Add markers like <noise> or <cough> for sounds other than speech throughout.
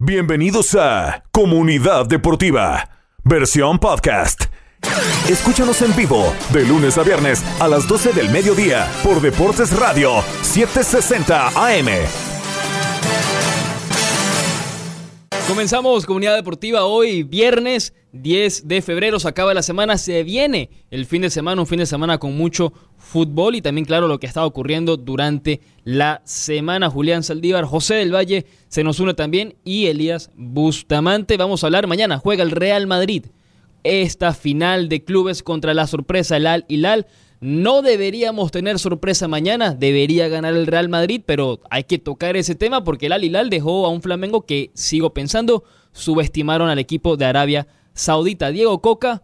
Bienvenidos a Comunidad Deportiva, versión podcast. Escúchanos en vivo de lunes a viernes a las 12 del mediodía por Deportes Radio 760 AM. Comenzamos Comunidad Deportiva hoy, viernes 10 de febrero, se acaba la semana, se viene el fin de semana, un fin de semana con mucho fútbol y también claro lo que está ocurriendo durante la semana. Julián Saldívar, José del Valle se nos une también y Elías Bustamante. Vamos a hablar mañana, juega el Real Madrid. Esta final de clubes contra la sorpresa el Al Hilal. No deberíamos tener sorpresa mañana, debería ganar el Real Madrid, pero hay que tocar ese tema porque el Al Hilal dejó a un Flamengo que, sigo pensando, subestimaron al equipo de Arabia Saudita. Diego Coca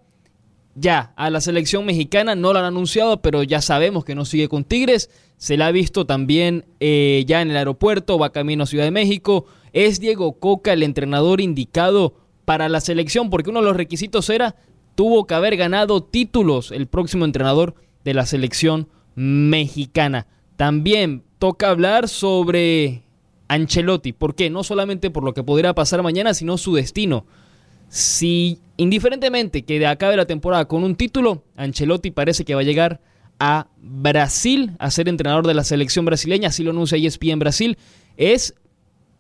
ya a la selección mexicana, no lo han anunciado, pero ya sabemos que no sigue con Tigres. Se la ha visto también eh, ya en el aeropuerto, va camino a Ciudad de México. ¿Es Diego Coca el entrenador indicado para la selección? Porque uno de los requisitos era, tuvo que haber ganado títulos el próximo entrenador de la selección mexicana. También toca hablar sobre Ancelotti. ¿Por qué? No solamente por lo que podría pasar mañana, sino su destino. Si indiferentemente que acabe la temporada con un título, Ancelotti parece que va a llegar a Brasil a ser entrenador de la selección brasileña, así lo anuncia ESPN en Brasil, es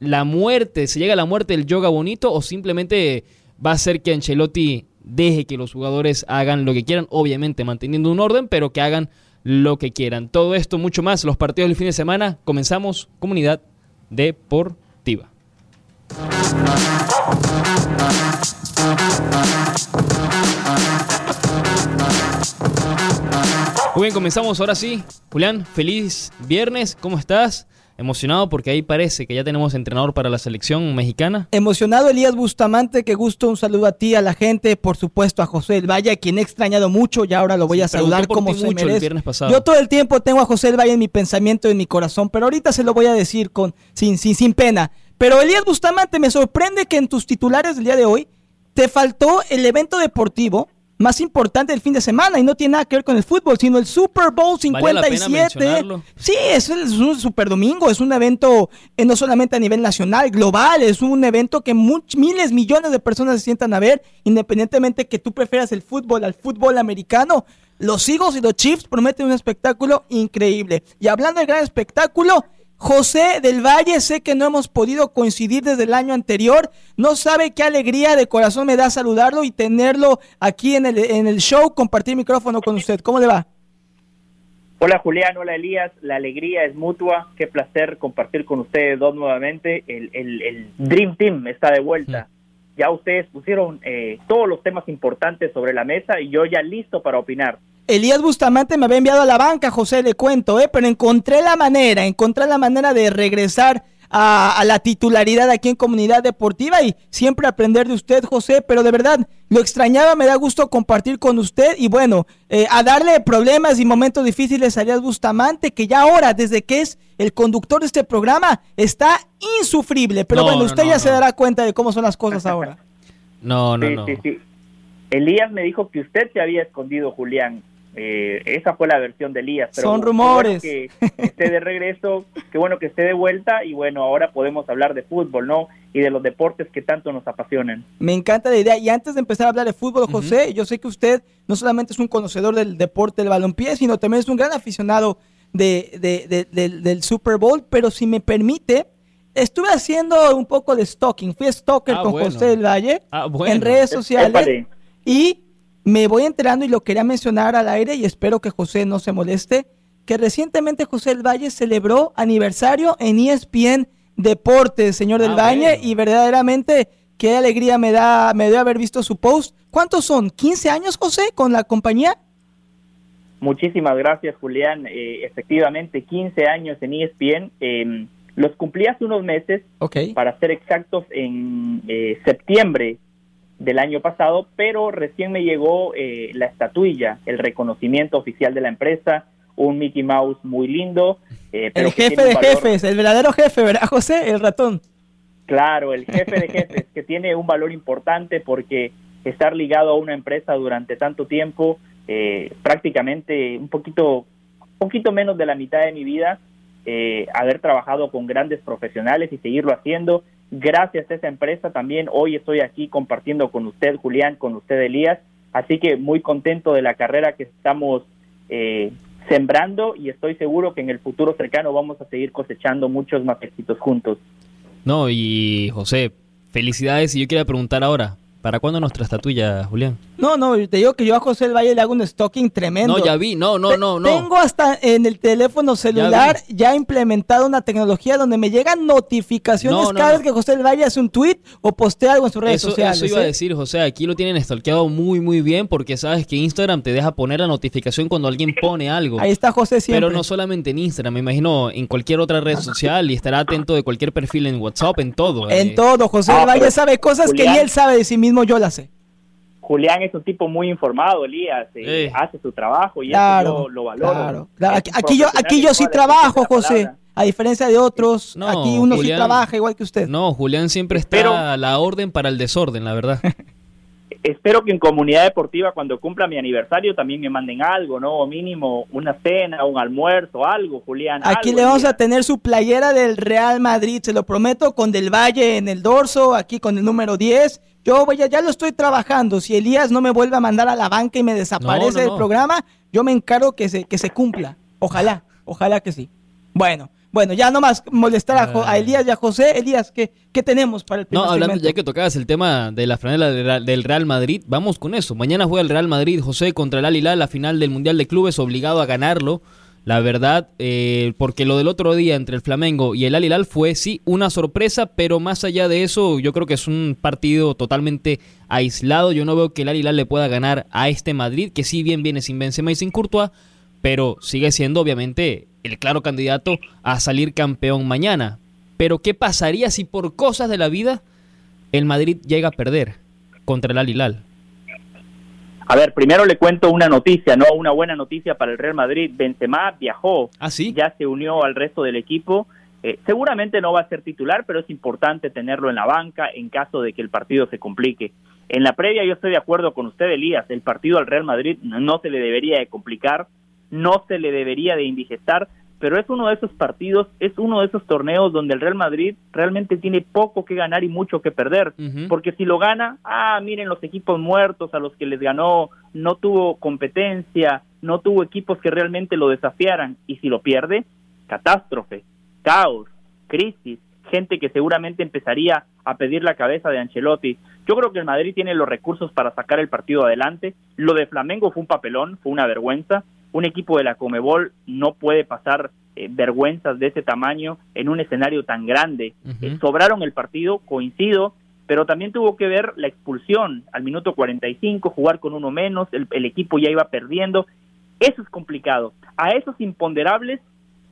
la muerte, se llega a la muerte del yoga bonito o simplemente va a ser que Ancelotti deje que los jugadores hagan lo que quieran, obviamente manteniendo un orden, pero que hagan lo que quieran. Todo esto, mucho más, los partidos del fin de semana, comenzamos comunidad deportiva. Muy bien, comenzamos ahora sí. Julián, feliz viernes, ¿cómo estás? Emocionado porque ahí parece que ya tenemos entrenador para la selección mexicana. Emocionado Elías Bustamante, que gusto, un saludo a ti, a la gente, por supuesto a José del Valle, a quien he extrañado mucho y ahora lo voy a saludar como se mucho merece. El viernes pasado. Yo todo el tiempo tengo a José del Valle en mi pensamiento, en mi corazón, pero ahorita se lo voy a decir con sin, sin, sin pena. Pero Elías Bustamante, me sorprende que en tus titulares del día de hoy te faltó el evento deportivo más importante del fin de semana y no tiene nada que ver con el fútbol, sino el Super Bowl 57. sí, es, un super domingo, es un evento eh, no solamente a nivel nacional, global, es un evento que miles, millones de personas se sientan a ver, independientemente que tú prefieras el fútbol al fútbol americano. Los Eagles y los Chiefs prometen un espectáculo increíble. Y hablando de gran espectáculo, José del Valle, sé que no hemos podido coincidir desde el año anterior. No sabe qué alegría de corazón me da saludarlo y tenerlo aquí en el, en el show, compartir micrófono con usted. ¿Cómo le va? Hola Julián, hola Elías, la alegría es mutua, qué placer compartir con ustedes dos nuevamente. El, el, Dream Team está de vuelta. Ya ustedes pusieron eh, todos los temas importantes sobre la mesa y yo ya listo para opinar. Elías Bustamante me había enviado a la banca, José, le cuento, ¿eh? pero encontré la manera, encontré la manera de regresar a, la titularidad aquí en Comunidad Deportiva y siempre aprender de usted, José, pero de verdad lo extrañaba, me da gusto compartir con usted y bueno, eh, a darle problemas y momentos difíciles a Elías Bustamante, que ya ahora, desde que es el conductor de este programa, está insufrible, pero bueno, usted ya se dará cuenta de cómo son las cosas ahora. <laughs> No, no, no. Elías me dijo que usted se había escondido, Julián. Eh, esa fue la versión de Elías. Pero Son rumores. que esté de regreso, qué bueno que esté de vuelta y bueno, ahora podemos hablar de fútbol, ¿no? Y de los deportes que tanto nos apasionan. Me encanta la idea. Y antes de empezar a hablar de fútbol, José, yo sé que usted no solamente es un conocedor del deporte del balompié, sino también es un gran aficionado de, del Super Bowl, pero si me permite, estuve haciendo un poco de stalking. Fui stalker ah, con José del Valle ah, en redes sociales. Y me voy enterando y lo quería mencionar al aire y espero que José no se moleste, que recientemente José del Valle celebró aniversario en ESPN Deportes, señor del ah, Valle, y verdaderamente qué alegría me da, me dio haber visto su post. ¿Cuántos son? ¿15 años, José, con la compañía? Muchísimas gracias, Julián. Eh, efectivamente, 15 años en ESPN. Em, los cumplí hace unos meses, para ser exactos, en eh, septiembre del año pasado, pero recién me llegó eh, la estatuilla, el reconocimiento oficial de la empresa, un Mickey Mouse muy lindo. Eh, el jefe de jefes, el verdadero jefe, ¿verdad, José? El ratón. Claro, el jefe de <laughs> jefes, que tiene un valor importante porque estar ligado a una empresa durante tanto tiempo, eh, prácticamente un poquito, poquito menos de la mitad de mi vida, haber trabajado con grandes profesionales y seguirlo haciendo, gracias a esa empresa también hoy estoy aquí compartiendo con usted, Julián, con usted, Elías. Así que muy contento de la carrera que estamos eh, sembrando y estoy seguro que en el futuro cercano vamos a seguir cosechando muchos más éxitos juntos. No, y José, felicidades y yo quería preguntar ahora, ¿Para cuándo nuestra estatuilla, Julián? No, no, te digo que yo a José el Valle le hago un stocking tremendo. No, ya vi, no, no, no, no. Tengo hasta en el teléfono celular ya, implementado una tecnología donde me llegan notificaciones cada vez que José el Valle hace un tweet o postea algo en sus redes sociales. Eso iba a ¿eh? decir, José, aquí lo tienen stalkeado muy, muy bien porque sabes que Instagram te deja poner la notificación cuando alguien pone algo. Ahí está José siempre. Pero no solamente en Instagram, me imagino en cualquier otra red social y estará atento de cualquier perfil en WhatsApp, en todo. En eh. todo, José el Valle sabe cosas que ni él sabe de sí mismo, yo las sé. Julián es un tipo muy informado, Elías, eh, hace su trabajo y eso lo valoro. Aquí, yo, aquí yo sí trabajo, José. A diferencia de otros, aquí uno sí trabaja igual que usted. No, Julián siempre está a la orden para el desorden, la verdad. <laughs> espero que en comunidad deportiva cuando cumpla mi aniversario también me manden algo, ¿no? O mínimo una cena, un almuerzo, algo, Julián. Aquí le vamos a tener su playera del Real Madrid, se lo prometo, con Del Valle en el dorso, aquí con el número 10. Yo voy a, ya lo estoy trabajando. Si Elías no me vuelve a mandar a la banca y me desaparece del programa, yo me encargo que se, que se cumpla. Ojalá, ojalá que sí. Bueno, bueno, ya no más molestar a. Elías y a José. Elías, ¿qué, qué tenemos para el primer No, hablando ya que tocabas el tema de la franela del Real Madrid, vamos con eso. Mañana juega el Real Madrid, José, contra el Al la final del Mundial de Clubes, obligado a ganarlo. La verdad, eh, porque lo del otro día entre el Flamengo y el Al Hilal fue sí una sorpresa, pero más allá de eso, yo creo que es un partido totalmente aislado. Yo no veo que el Al Hilal le pueda ganar a este Madrid, que sí bien viene sin Benzema y sin Courtois, pero sigue siendo obviamente el claro candidato a salir campeón mañana. Pero ¿qué pasaría si por cosas de la vida el Madrid llega a perder contra el Al A ver, primero le cuento una noticia, ¿no? Una buena noticia para el Real Madrid. Benzema viajó, ¿Ah, ya se unió al resto del equipo. Eh, seguramente no va a ser titular, pero es importante tenerlo en la banca en caso de que el partido se complique. En la previa yo estoy de acuerdo con usted, Elías. El partido al Real Madrid no se le debería de complicar no se le debería de indigestar, pero es uno de esos partidos, es uno de esos torneos donde el Real Madrid realmente tiene poco que ganar y mucho que perder, porque si lo gana, ah, miren los equipos muertos a los que les ganó, no tuvo competencia, no tuvo equipos que realmente lo desafiaran, y si lo pierde, catástrofe, caos, crisis, gente que seguramente empezaría a pedir la cabeza de Ancelotti. Yo creo que el Madrid tiene los recursos para sacar el partido adelante. Lo de Flamengo fue un papelón, fue una vergüenza un equipo de la Comebol no puede pasar eh, vergüenzas de ese tamaño en un escenario tan grande. Eh, sobraron el partido, coincido, pero también tuvo que ver la expulsión al minuto 45, jugar con uno menos, el, equipo ya iba perdiendo. Eso es complicado. A esos imponderables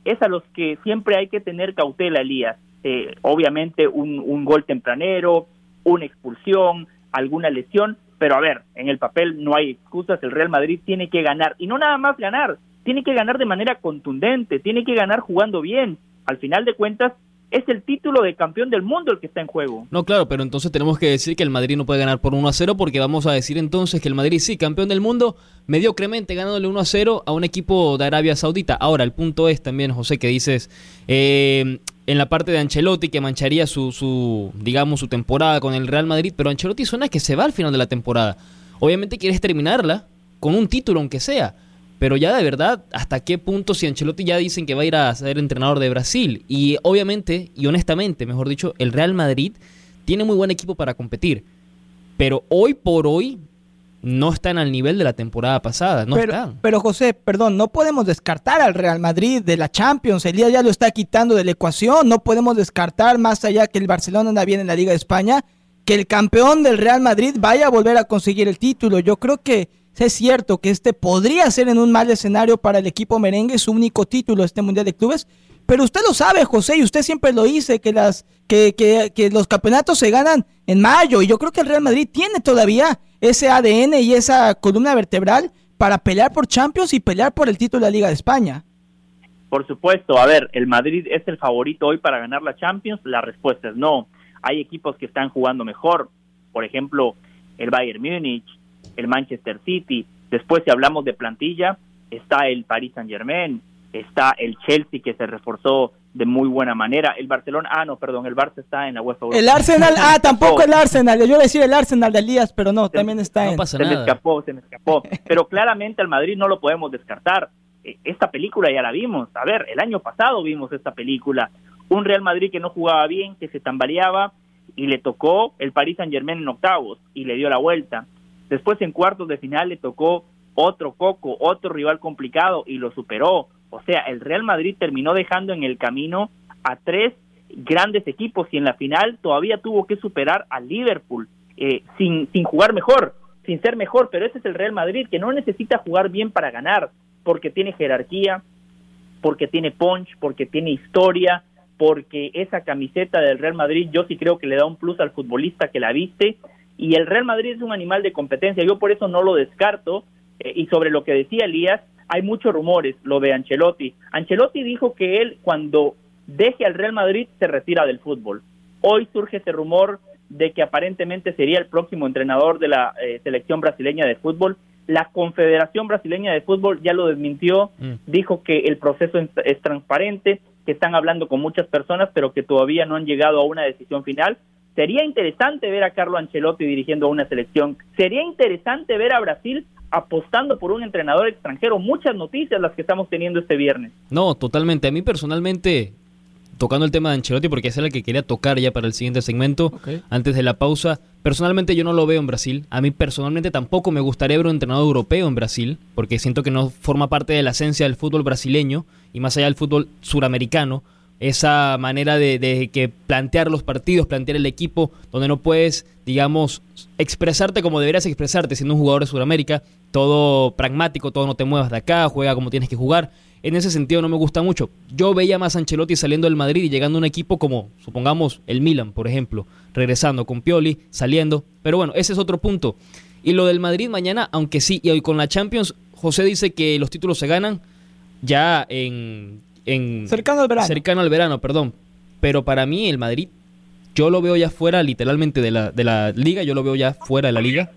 es a los que siempre hay que tener cautela, Elías. Eh, obviamente un, un gol tempranero, una expulsión, alguna lesión, pero a ver, en el papel no hay excusas, el Real Madrid tiene que ganar, y no nada más ganar, tiene que ganar de manera contundente, tiene que ganar jugando bien. Al final de cuentas, es el título de campeón del mundo el que está en juego. No, claro, pero entonces tenemos que decir que el Madrid no puede ganar por 1 a 0 porque vamos a decir entonces que el Madrid sí, campeón del mundo, mediocremente ganándole 1 a 0 a un equipo de Arabia Saudita. Ahora, el punto es también, José, que dices, eh, en la parte de Ancelotti que mancharía su, su, digamos, su temporada con el Real Madrid, pero Ancelotti suena que se va al final de la temporada. Obviamente quieres terminarla con un título aunque sea, pero ya de verdad, ¿hasta qué punto si Ancelotti ya dicen que va a ir a ser entrenador de Brasil? Y obviamente, y honestamente, mejor dicho, el Real Madrid tiene muy buen equipo para competir, pero hoy por hoy no están al nivel de la temporada pasada, no pero, están. Pero José, perdón, no podemos descartar al Real Madrid de la Champions, el día ya lo está quitando de la ecuación, no podemos descartar más allá que el Barcelona anda bien en la Liga de España, que el campeón del Real Madrid vaya a volver a conseguir el título. Yo creo que es cierto que este podría ser en un mal escenario para el equipo merengue su único título este Mundial de Clubes, pero usted lo sabe, José, y usted siempre lo dice, que, las, que, que, que los campeonatos se ganan en mayo, y yo creo que el Real Madrid tiene todavía ese ADN y esa columna vertebral para pelear por Champions y pelear por el título de la Liga de España. Por supuesto, a ver, ¿el Madrid es el favorito hoy para ganar la Champions? La respuesta es no. Hay equipos que están jugando mejor, por ejemplo, el Bayern Múnich, el Manchester City. Después, si hablamos de plantilla, está el Paris Saint Germain, está el Chelsea que se reforzó de muy buena manera. El Barcelona, ah, no, perdón, el Barça está en la UEFA. El Arsenal, ah, tampoco el Arsenal. Yo iba a decir el Arsenal de Elías, pero no, también está en. se me escapó, se me escapó. Pero claramente al Madrid no lo podemos descartar. E, esta película ya la vimos. A ver, el año pasado vimos esta película. Un Real Madrid que no jugaba bien, que se tambaleaba y le tocó el Paris Saint Germain en octavos y le dio la vuelta. Después en cuartos de final le tocó otro coco, otro rival complicado y lo superó. O sea, el Real Madrid terminó dejando en el camino a tres grandes equipos y en la final todavía tuvo que superar a Liverpool eh, sin, sin jugar mejor, sin ser mejor, pero ese es el Real Madrid que no necesita jugar bien para ganar, porque tiene jerarquía, porque tiene punch, porque tiene historia, porque esa camiseta del Real Madrid yo sí creo que le da un plus al futbolista que la viste. Y el Real Madrid es un animal de competencia, yo por eso no lo descarto. Eh, y sobre lo que decía Elías, hay muchos rumores, lo de Ancelotti. Ancelotti dijo que él cuando deje al Real Madrid se retira del fútbol. Hoy surge ese rumor de que aparentemente sería el próximo entrenador de la eh, selección brasileña de fútbol. La Confederación Brasileña de Fútbol ya lo desmintió, mm. dijo que el proceso es transparente, que están hablando con muchas personas, pero que todavía no han llegado a una decisión final. Sería interesante ver a Carlo Ancelotti dirigiendo a una selección. Sería interesante ver a Brasil apostando por un entrenador extranjero. Muchas noticias las que estamos teniendo este viernes. No, totalmente. A mí personalmente, tocando el tema de Ancelotti, porque es el que quería tocar ya para el siguiente segmento, antes de la pausa, personalmente yo no lo veo en Brasil. A mí personalmente tampoco me gustaría ver un entrenador europeo en Brasil, porque siento que no forma parte de la esencia del fútbol brasileño y más allá del fútbol suramericano esa manera de, que plantear los partidos, plantear el equipo, donde no puedes, digamos, expresarte como deberías expresarte siendo un jugador de Sudamérica, todo pragmático, todo no te muevas de acá, juega como tienes que jugar. En ese sentido no me gusta mucho. Yo veía más a Ancelotti saliendo del Madrid y llegando a un equipo como, supongamos, el Milan, por ejemplo, regresando con Pioli, saliendo. Pero bueno, ese es otro punto. Y lo del Madrid mañana, aunque sí, y hoy con la Champions, José dice que los títulos se ganan ya en cercano al verano. Cercano al verano, perdón. Pero para mí el Madrid, yo lo veo ya fuera literalmente de la, de la liga, yo lo veo ya fuera de la liga.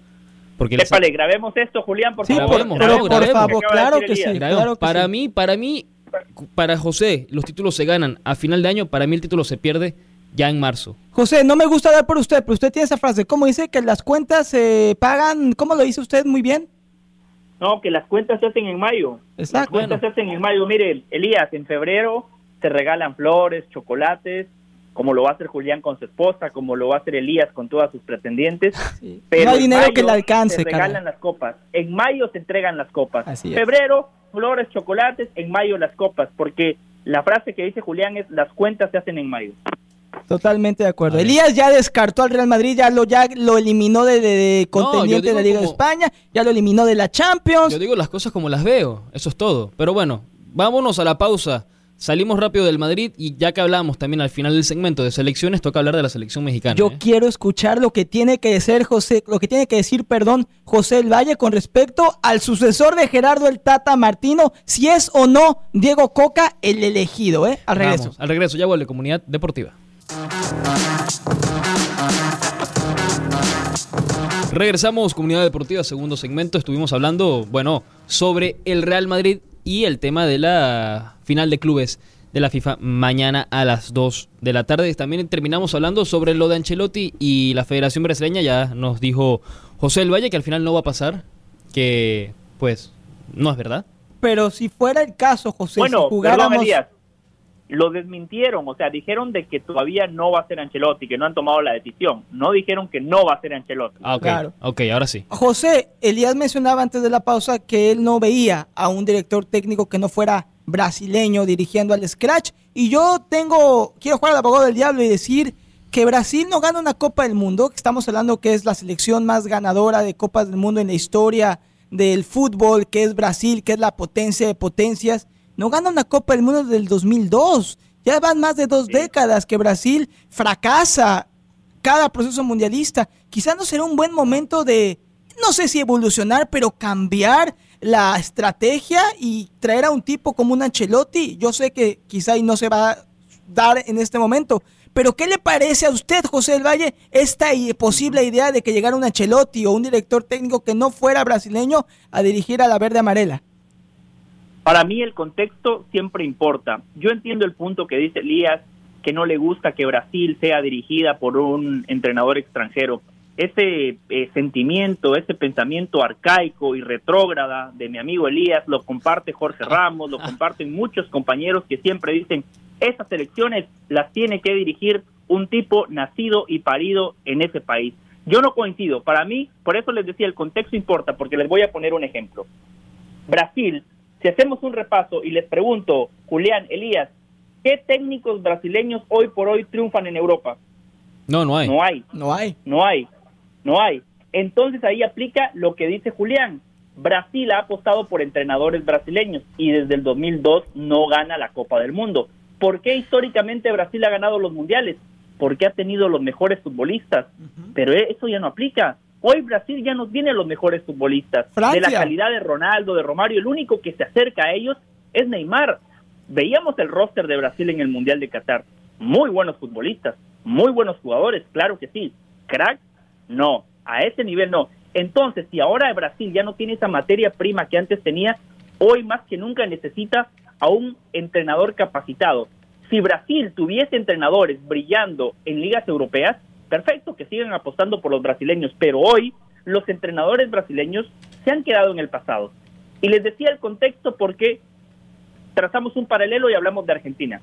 Porque Épale, grabemos esto, Julián, por favor. pero por favor, claro que sí. para mí, para mí, para José, los títulos se ganan a final de año, para mí el título se pierde ya en marzo. José, no me gusta dar por usted, pero usted tiene esa frase, ¿cómo dice que las cuentas se pagan? ¿Cómo lo dice usted muy bien? No, que las cuentas se hacen en mayo. Exacto. Las cuentas se hacen en mayo. Mire, Elías, en febrero se regalan flores, chocolates, como lo va a hacer Julián con su esposa, como lo va a hacer Elías con todas sus pretendientes. Pero no hay dinero que le alcance. Se regalan las copas. En mayo se entregan las copas. Así Febrero, flores, chocolates, en mayo las copas, porque la frase que dice Julián es las cuentas se hacen en mayo. Totalmente de acuerdo. Elías ya descartó al Real Madrid, ya lo, ya lo eliminó de, de, contendiente de la Liga de España, ya lo eliminó de la Champions. Yo digo las cosas como las veo, eso es todo. Pero bueno, vámonos a la pausa. Salimos rápido del Madrid y ya que hablamos también al final del segmento de selecciones, toca hablar de la selección mexicana. Yo ¿eh? quiero escuchar lo que tiene que decir José, lo que tiene que decir, perdón, José El Valle con respecto al sucesor de Gerardo el Tata Martino, si es o no Diego Coca el elegido, ¿eh? Al regreso. al regreso, ya vuelve Comunidad Deportiva. Regresamos, comunidad deportiva, segundo segmento. Estuvimos hablando, bueno, sobre el Real Madrid y el tema de la final de clubes de la FIFA mañana a las 2 de la tarde. También terminamos hablando sobre lo de Ancelotti y la Federación Brasileña. Ya nos dijo José El Valle que al final no va a pasar, que pues no es verdad. Pero si fuera el caso, José, bueno, si jugáramos lo desmintieron, o sea, dijeron de que todavía no va a ser Ancelotti, que no han tomado la decisión, no dijeron que no va a ser Ancelotti. Ah, Claro. ok, ahora sí. José, Elías mencionaba antes de la pausa que él no veía a un director técnico que no fuera brasileño dirigiendo al Scratch, y yo tengo, quiero jugar al abogado del diablo y decir que Brasil no gana una Copa del Mundo, que estamos hablando que es la selección más ganadora de Copas del Mundo en la historia del fútbol, que es Brasil, que es la potencia de potencias, no gana una Copa del Mundo del 2002. Ya van más de dos décadas que Brasil fracasa cada proceso mundialista. Quizá no será un buen momento de, no sé si evolucionar, pero cambiar la estrategia y traer a un tipo como un Ancelotti. Yo sé que quizá no se va a dar en este momento, pero ¿qué le parece a usted, José del Valle, esta posible idea de que llegara un Ancelotti o un director técnico que no fuera brasileño a dirigir a la verde amarela? Para mí el contexto siempre importa. Yo entiendo el punto que dice Elías, que no le gusta que Brasil sea dirigida por un entrenador extranjero. Ese eh, sentimiento, ese pensamiento arcaico y retrógrada de mi amigo Elías lo comparte Jorge Ramos, lo comparten muchos compañeros que siempre dicen, esas elecciones las tiene que dirigir un tipo nacido y parido en ese país. Yo no coincido. Para mí, por eso les decía, el contexto importa, porque les voy a poner un ejemplo. Brasil, si hacemos un repaso y les pregunto, Julián, Elías, ¿qué técnicos brasileños hoy por hoy triunfan en Europa? No, no hay. No hay. No hay. No hay. No hay. Entonces ahí aplica lo que dice Julián. Brasil ha apostado por entrenadores brasileños y desde el 2002 no gana la Copa del Mundo. ¿Por qué históricamente Brasil ha ganado los mundiales? Porque ha tenido los mejores futbolistas. Pero eso ya no aplica. Hoy Brasil ya no tiene los mejores futbolistas. De la calidad de Ronaldo, de Romario, el único que se acerca a ellos es Neymar. Veíamos el roster de Brasil en el Mundial de Qatar. Muy buenos futbolistas, muy buenos jugadores, claro que sí. Crack, no. A ese nivel no. Entonces, si ahora Brasil ya no tiene esa materia prima que antes tenía, hoy más que nunca necesita a un entrenador capacitado. Si Brasil tuviese entrenadores brillando en ligas europeas, perfecto, que sigan apostando por los brasileños, pero hoy los entrenadores brasileños se han quedado en el pasado. Y les decía el contexto porque trazamos un paralelo y hablamos de Argentina.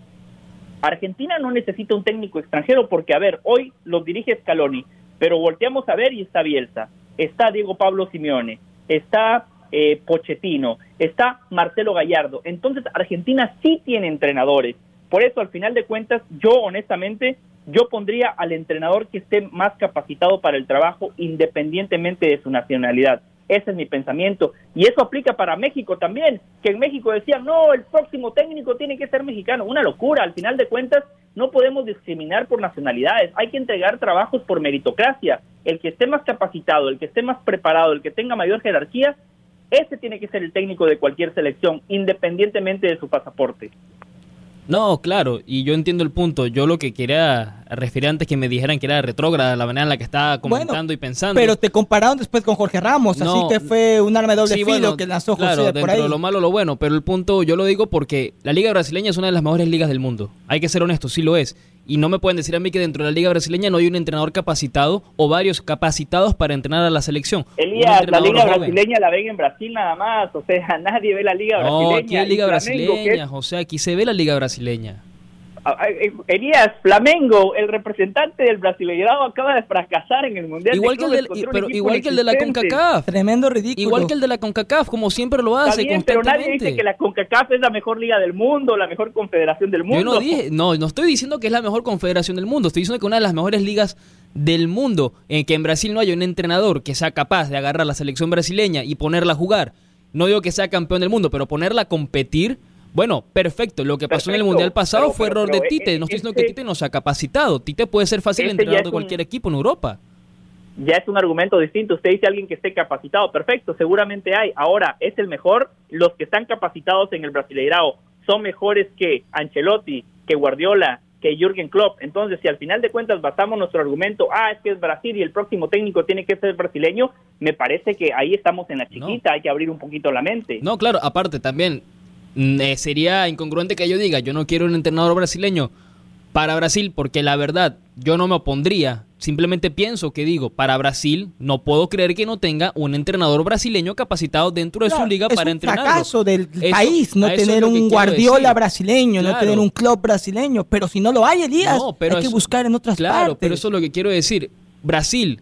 Argentina no necesita un técnico extranjero porque, a ver, hoy los dirige Scaloni, pero volteamos a ver y está Bielsa, está Diego Pablo Simeone, está eh, Pochettino, está Marcelo Gallardo. Entonces Argentina sí tiene entrenadores. Por eso, al final de cuentas, yo honestamente yo pondría al entrenador que esté más capacitado para el trabajo independientemente de su nacionalidad. Ese es mi pensamiento. Y eso aplica para México también, que en México decían, no, el próximo técnico tiene que ser mexicano. Una locura. Al final de cuentas, no podemos discriminar por nacionalidades. Hay que entregar trabajos por meritocracia. El que esté más capacitado, el que esté más preparado, el que tenga mayor jerarquía, ese tiene que ser el técnico de cualquier selección, independientemente de su pasaporte. No, claro, y yo entiendo el punto. Yo lo que quería referir antes que me dijeran que era retrógrada la manera en la que estaba comentando y pensando. Pero te compararon después con Jorge Ramos, así que fue un arma de doble filo que lanzó José claro, dentro de lo malo lo bueno, pero el punto yo lo digo porque la liga brasileña es una de las mejores ligas del mundo. Hay que ser honesto, sí lo es. Y no me pueden decir a mí que dentro de la liga brasileña no hay un entrenador capacitado o varios capacitados para entrenar a la selección. Elías, la liga brasileña la ven en Brasil nada más, o sea, <laughs> nadie ve la liga brasileña. No, aquí hay liga brasileña, José, aquí se ve la liga brasileña. Eh, Elías, Flamengo, el representante del Brasileirado acaba de fracasar en el Mundial. Igual, que, el pero igual que el de la CONCACAF. Tremendo ridículo. Igual que el de la CONCACAF, como siempre lo hace bien, Pero nadie dice que la CONCACAF es la mejor liga del mundo, la mejor confederación del mundo. Yo no dije, no, no estoy diciendo que es la mejor confederación del mundo, estoy diciendo que una de las mejores ligas del mundo, en que en Brasil no haya un entrenador que sea capaz de agarrar la selección brasileña y ponerla a jugar. No digo que sea campeón del mundo, pero ponerla a competir bueno, perfecto. Lo que pasó en el Mundial pasado fue error de Tite. No estoy diciendo que Tite no se ha capacitado. Tite puede ser fácil entrenador de cualquier equipo en Europa. Ya es un argumento distinto. Usted dice alguien que esté capacitado. Perfecto, seguramente hay. Ahora, ¿es el mejor? Los que están capacitados en el Brasileirao son mejores que Ancelotti, que Guardiola, que Jürgen Klopp. Entonces, si al final de cuentas basamos nuestro argumento, ah, es que es Brasil y el próximo técnico tiene que ser brasileño, me parece que ahí estamos en la chiquita, hay que abrir un poquito la mente. No, claro, aparte también, eh, sería incongruente que yo diga, yo no quiero un entrenador brasileño para Brasil, porque la verdad, yo no me opondría. Simplemente pienso que digo, para Brasil, no puedo creer que no tenga un entrenador brasileño capacitado dentro de su liga para entrenar. Es un fracaso del país no tener un Guardiola brasileño, no tener un club brasileño. Pero si no lo hay, Elías, hay que buscar en otras claro, partes. Claro, pero eso es lo que quiero decir. Brasil,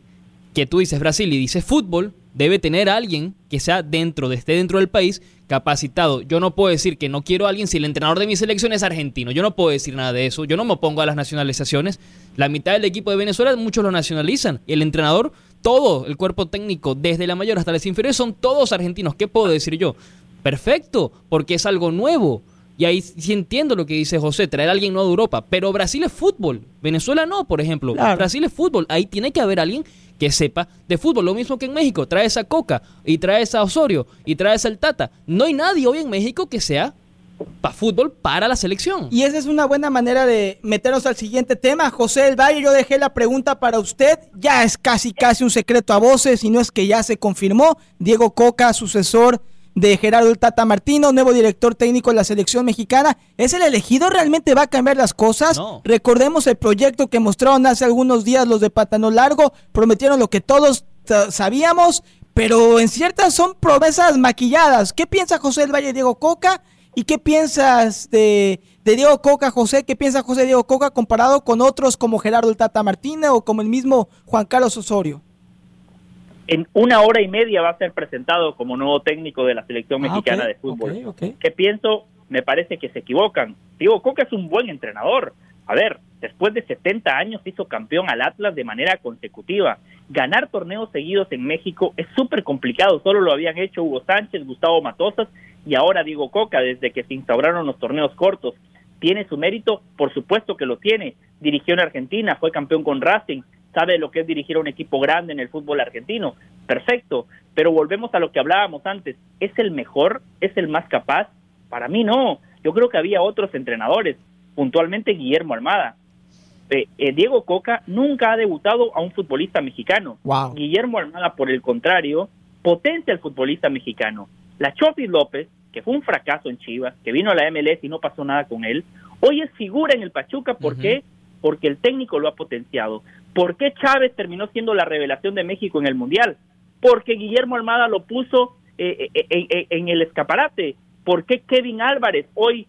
que tú dices Brasil y dices fútbol, debe tener alguien que sea dentro, esté dentro del país, capacitado. Yo no puedo decir que no quiero a alguien si el entrenador de mi selección es argentino. Yo no puedo decir nada de eso. Yo no me opongo a las nacionalizaciones. La mitad del equipo de Venezuela, muchos lo nacionalizan. Y el entrenador, todo el cuerpo técnico, desde la mayor hasta las inferiores, son todos argentinos. ¿Qué puedo decir yo? Perfecto, porque es algo nuevo. Y ahí sí entiendo lo que dice José, traer a alguien nuevo de Europa. Pero Brasil es fútbol. Venezuela no, por ejemplo. Brasil es fútbol. Ahí tiene que haber alguien que sepa de fútbol. Lo mismo que en México, trae esa Coca y trae esa Osorio y trae esa el Tata. No hay nadie hoy en México que sea para fútbol para la selección. Y esa es una buena manera de meternos al siguiente tema. José del Valle, yo dejé la pregunta para usted. Ya es casi casi un secreto a voces, y no es que ya se confirmó. Diego Coca, sucesor de Gerardo Tata Martino, nuevo director técnico de la selección mexicana. ¿Es el elegido? ¿Realmente va a cambiar las cosas? Recordemos el proyecto que mostraron hace algunos días los de Pátano Largo, prometieron lo que todos sabíamos, pero en ciertas son promesas maquilladas. ¿Qué piensa José del Valle Diego Coca? ¿Y qué piensas de, Diego Coca, José? ¿Qué piensa José Diego Coca comparado con otros como Gerardo el Tata Martínez o como el mismo Juan Carlos Osorio? En una hora y media va a ser presentado como nuevo técnico de la selección ah, mexicana de fútbol. ¿Qué pienso? Me parece que se equivocan. Diego Coca es un buen entrenador. A ver, después de 70 años hizo campeón al Atlas de manera consecutiva. Ganar torneos seguidos en México es súper complicado. Solo lo habían hecho Hugo Sánchez, Gustavo Matosas y ahora Diego Coca desde que se instauraron los torneos cortos. ¿Tiene su mérito? Por supuesto que lo tiene. Dirigió en Argentina, fue campeón con Racing, sabe lo que es dirigir a un equipo grande en el fútbol argentino. Perfecto, pero volvemos a lo que hablábamos antes. ¿Es el mejor? ¿Es el más capaz? Para mí no. Yo creo que había otros entrenadores, puntualmente Guillermo Armada. Eh, eh, Diego Coca nunca ha debutado a un futbolista mexicano. Guillermo Armada, por el contrario, potencia al futbolista mexicano. La Chofis López, que fue un fracaso en Chivas, que vino a la MLS y no pasó nada con él, hoy es figura en el Pachuca, ¿por qué? Porque el técnico lo ha potenciado. ¿Por qué Chávez terminó siendo la revelación de México en el Mundial? Porque Guillermo Almada lo puso eh, eh, eh, en el escaparate. ¿Por qué Kevin Álvarez hoy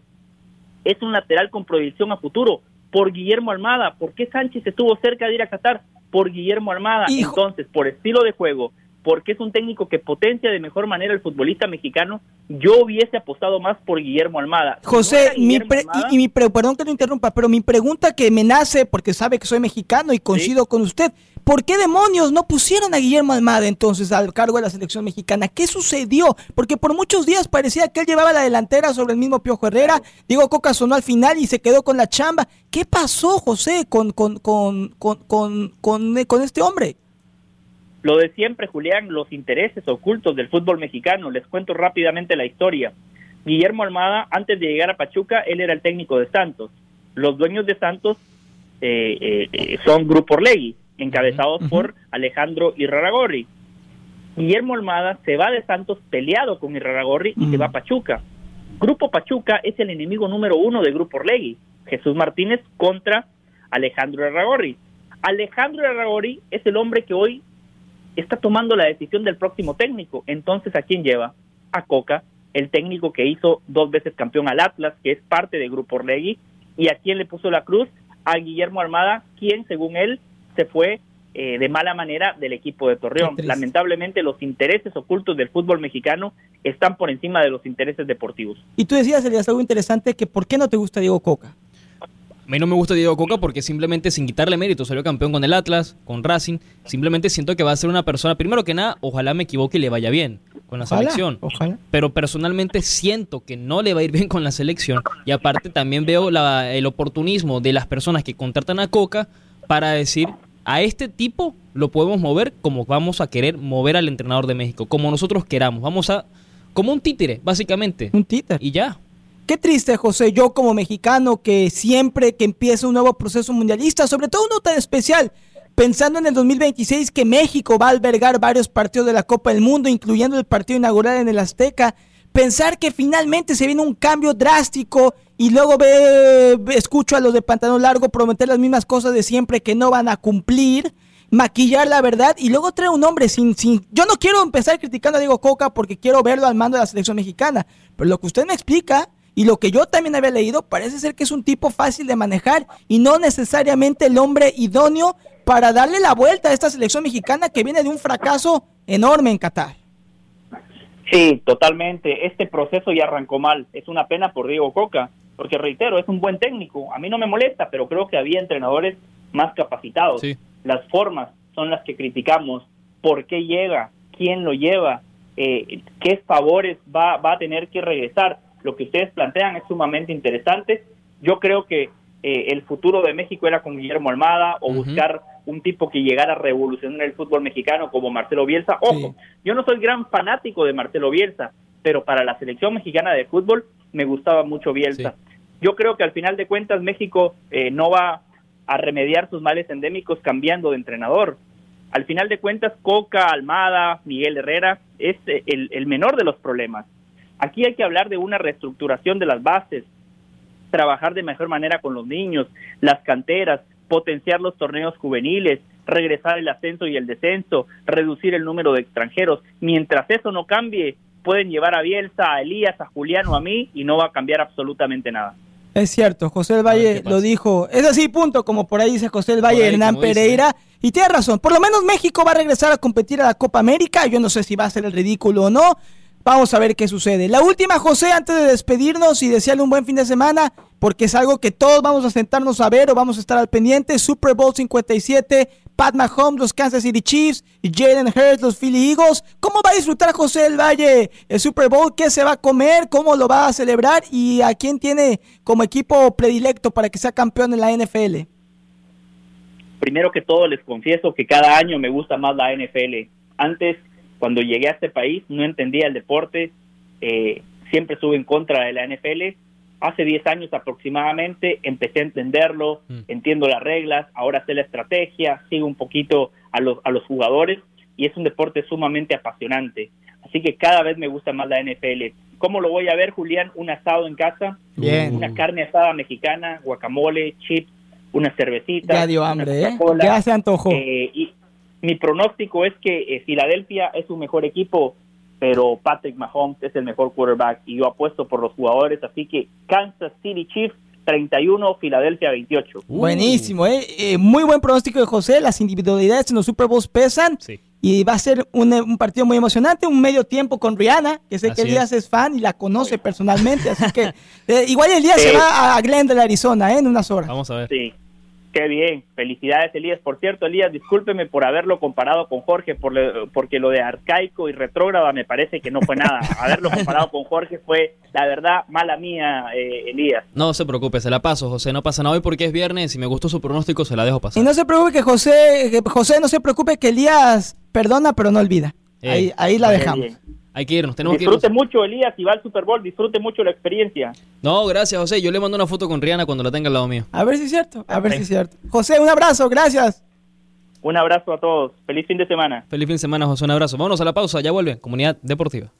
es un lateral con proyección a futuro? Por Guillermo Almada. ¿Por qué Sánchez estuvo cerca de ir a Qatar? Por Guillermo Almada. Entonces, por estilo de juego, porque es un técnico que potencia de mejor manera el futbolista mexicano, yo hubiese apostado más por Guillermo Almada. José, mi y, mi perdón que lo interrumpa, pero mi pregunta que me nace, porque sabe que soy mexicano y coincido con usted, ¿por qué demonios no pusieron a Guillermo Almada entonces al cargo de la selección mexicana? ¿Qué sucedió? Porque por muchos días parecía que él llevaba la delantera sobre el mismo Piojo Herrera, Diego Coca sonó al final y se quedó con la chamba. ¿Qué pasó, José, con, con, con, con, con este hombre? Lo de siempre, Julián, los intereses ocultos del fútbol mexicano. Les cuento rápidamente la historia. Guillermo Almada, antes de llegar a Pachuca, él era el técnico de Santos. Los dueños de Santos eh, eh, eh, son Grupo Orlegui, encabezados por Alejandro Irraragorri. Guillermo Almada se va de Santos peleado con Irraragorri y se va a Pachuca. Grupo Pachuca es el enemigo número uno de Grupo Orlegui. Jesús Martínez contra Alejandro Irraragorri. Alejandro Irraragorri es el hombre que hoy está tomando la decisión del próximo técnico. Entonces, ¿a quién lleva? A Coca, el técnico que hizo dos veces campeón al Atlas, que es parte del Grupo Orlegui, y a quién le puso la cruz? A Guillermo Armada, quien, según él, se fue eh, de mala manera del equipo de Torreón. Lamentablemente, los intereses ocultos del fútbol mexicano están por encima de los intereses deportivos. Y tú decías, Elías, algo interesante, que ¿por qué no te gusta Diego Coca? A mí no me gusta Diego Coca porque simplemente sin quitarle mérito salió campeón con el Atlas, con Racing. Simplemente siento que va a ser una persona, primero que nada, ojalá me equivoque y le vaya bien con la selección. Ojalá. Pero personalmente siento que no le va a ir bien con la selección. Y aparte también veo el oportunismo de las personas que contratan a Coca para decir, a este tipo lo podemos mover como vamos a querer mover al entrenador de México, como nosotros queramos. Vamos a... Como un títere, básicamente. Un títere. Y ya. Qué triste, José, yo como mexicano que siempre que empieza un nuevo proceso mundialista, sobre todo uno tan especial, pensando en el 2026 que México va a albergar varios partidos de la Copa del Mundo, incluyendo el partido inaugural en el Azteca, pensar que finalmente se viene un cambio drástico y luego ve, escucho a los de pantalón largo prometer las mismas cosas de siempre que no van a cumplir, maquillar la verdad y luego traer un hombre sin, sin... Yo no quiero empezar criticando a Diego Coca porque quiero verlo al mando de la selección mexicana, pero lo que usted me explica y lo que yo también había leído, parece ser que es un tipo fácil de manejar y no necesariamente el hombre idóneo para darle la vuelta a esta selección mexicana que viene de un fracaso enorme en Qatar. Sí, totalmente. Este proceso ya arrancó mal. Es una pena por Diego Coca, porque reitero, es un buen técnico. A mí no me molesta, pero creo que había entrenadores más capacitados. Las formas son las que criticamos. ¿Por qué llega? ¿Quién lo lleva? Eh, ¿Qué favores va, va a tener que regresar? Lo que ustedes plantean es sumamente interesante. Yo creo que eh, el futuro de México era con Guillermo Almada o buscar un tipo que llegara a revolucionar el fútbol mexicano como Marcelo Bielsa. Ojo, yo no soy gran fanático de Marcelo Bielsa, pero para la selección mexicana de fútbol me gustaba mucho Bielsa. Yo creo que al final de cuentas México eh, no va a remediar sus males endémicos cambiando de entrenador. Al final de cuentas, Coca, Almada, Miguel Herrera es eh, el menor de los problemas Aquí hay que hablar de una reestructuración de las bases, trabajar de mejor manera con los niños, las canteras, potenciar los torneos juveniles, regresar el ascenso y el descenso, reducir el número de extranjeros. Mientras eso no cambie, pueden llevar a Bielsa, a Elías, a Juliano, a mí y no va a cambiar absolutamente nada. Es cierto, José del Valle lo dijo. Es así, punto, como por ahí dice José del Valle, Hernán Pereira. Y tiene razón, por lo menos México va a regresar a competir a la Copa América. Yo no sé si va a ser el ridículo o no. Vamos a ver qué sucede. La última, José, antes de despedirnos y desearle un buen fin de semana, porque es algo que todos vamos a sentarnos a ver o vamos a estar al pendiente. Super Bowl 57, Pat Mahomes, los Kansas City Chiefs, Jalen Hurts, los Philly Eagles. ¿Cómo va a disfrutar José del Valle el Super Bowl? ¿Qué se va a comer? ¿Cómo lo va a celebrar? ¿Y a quién tiene como equipo predilecto para que sea campeón en la NFL? Primero que todo les confieso que cada año me gusta más la NFL. Antes, cuando llegué a este país, no entendía el deporte, eh, siempre estuve en contra de la NFL hace 10 años aproximadamente empecé a entenderlo, mm. entiendo las reglas, ahora sé la estrategia, sigo un poquito a los, a los jugadores y es un deporte sumamente apasionante. Así que cada vez me gusta más la NFL. ¿Cómo lo voy a ver, Julián? Un asado en casa, Bien. una carne asada mexicana, guacamole, chips, una cervecita. Ya dio hambre, ¿eh? Ya se antojó. Eh, y mi pronóstico es que eh, Filadelfia es un mejor equipo pero Patrick Mahomes es el mejor quarterback y yo apuesto por los jugadores, así que Kansas City Chiefs 31, Filadelfia 28. Buenísimo, ¿eh? ¿eh? muy buen pronóstico de José, las individualidades en los Super Bowls pesan y va a ser un, partido muy emocionante, un medio tiempo con Rihanna, que sé que Elías es. fan y la conoce personalmente, así que <laughs> eh, igual el día se va a Glendale, Arizona, ¿eh? en unas horas. Vamos a ver. Sí. Qué bien, felicidades Elías. Por cierto, Elías, discúlpeme por haberlo comparado con Jorge, por porque lo de arcaico y retrógrada me parece que no fue nada. haberlo comparado con Jorge fue, la verdad, mala mía, eh, Elías. No se preocupe, se la paso, José, no pasa nada hoy porque es viernes y me gustó su pronóstico, se la dejo pasar. Y no se preocupe que José, que José no se preocupe que Elías perdona pero no olvida. ahí, ahí la dejamos. Hay que irnos, tenemos disfrute mucho, Elías, y va al Super Bowl, disfrute mucho la experiencia. No, gracias, José. Yo le mando una foto con Rihanna cuando la tenga al lado mío. A ver si es cierto, a ver si es cierto. José, un abrazo, gracias. Un abrazo a todos. Feliz fin de semana. Feliz fin de semana, José. Un abrazo. Vámonos a la pausa, ya vuelve. Comunidad Deportiva.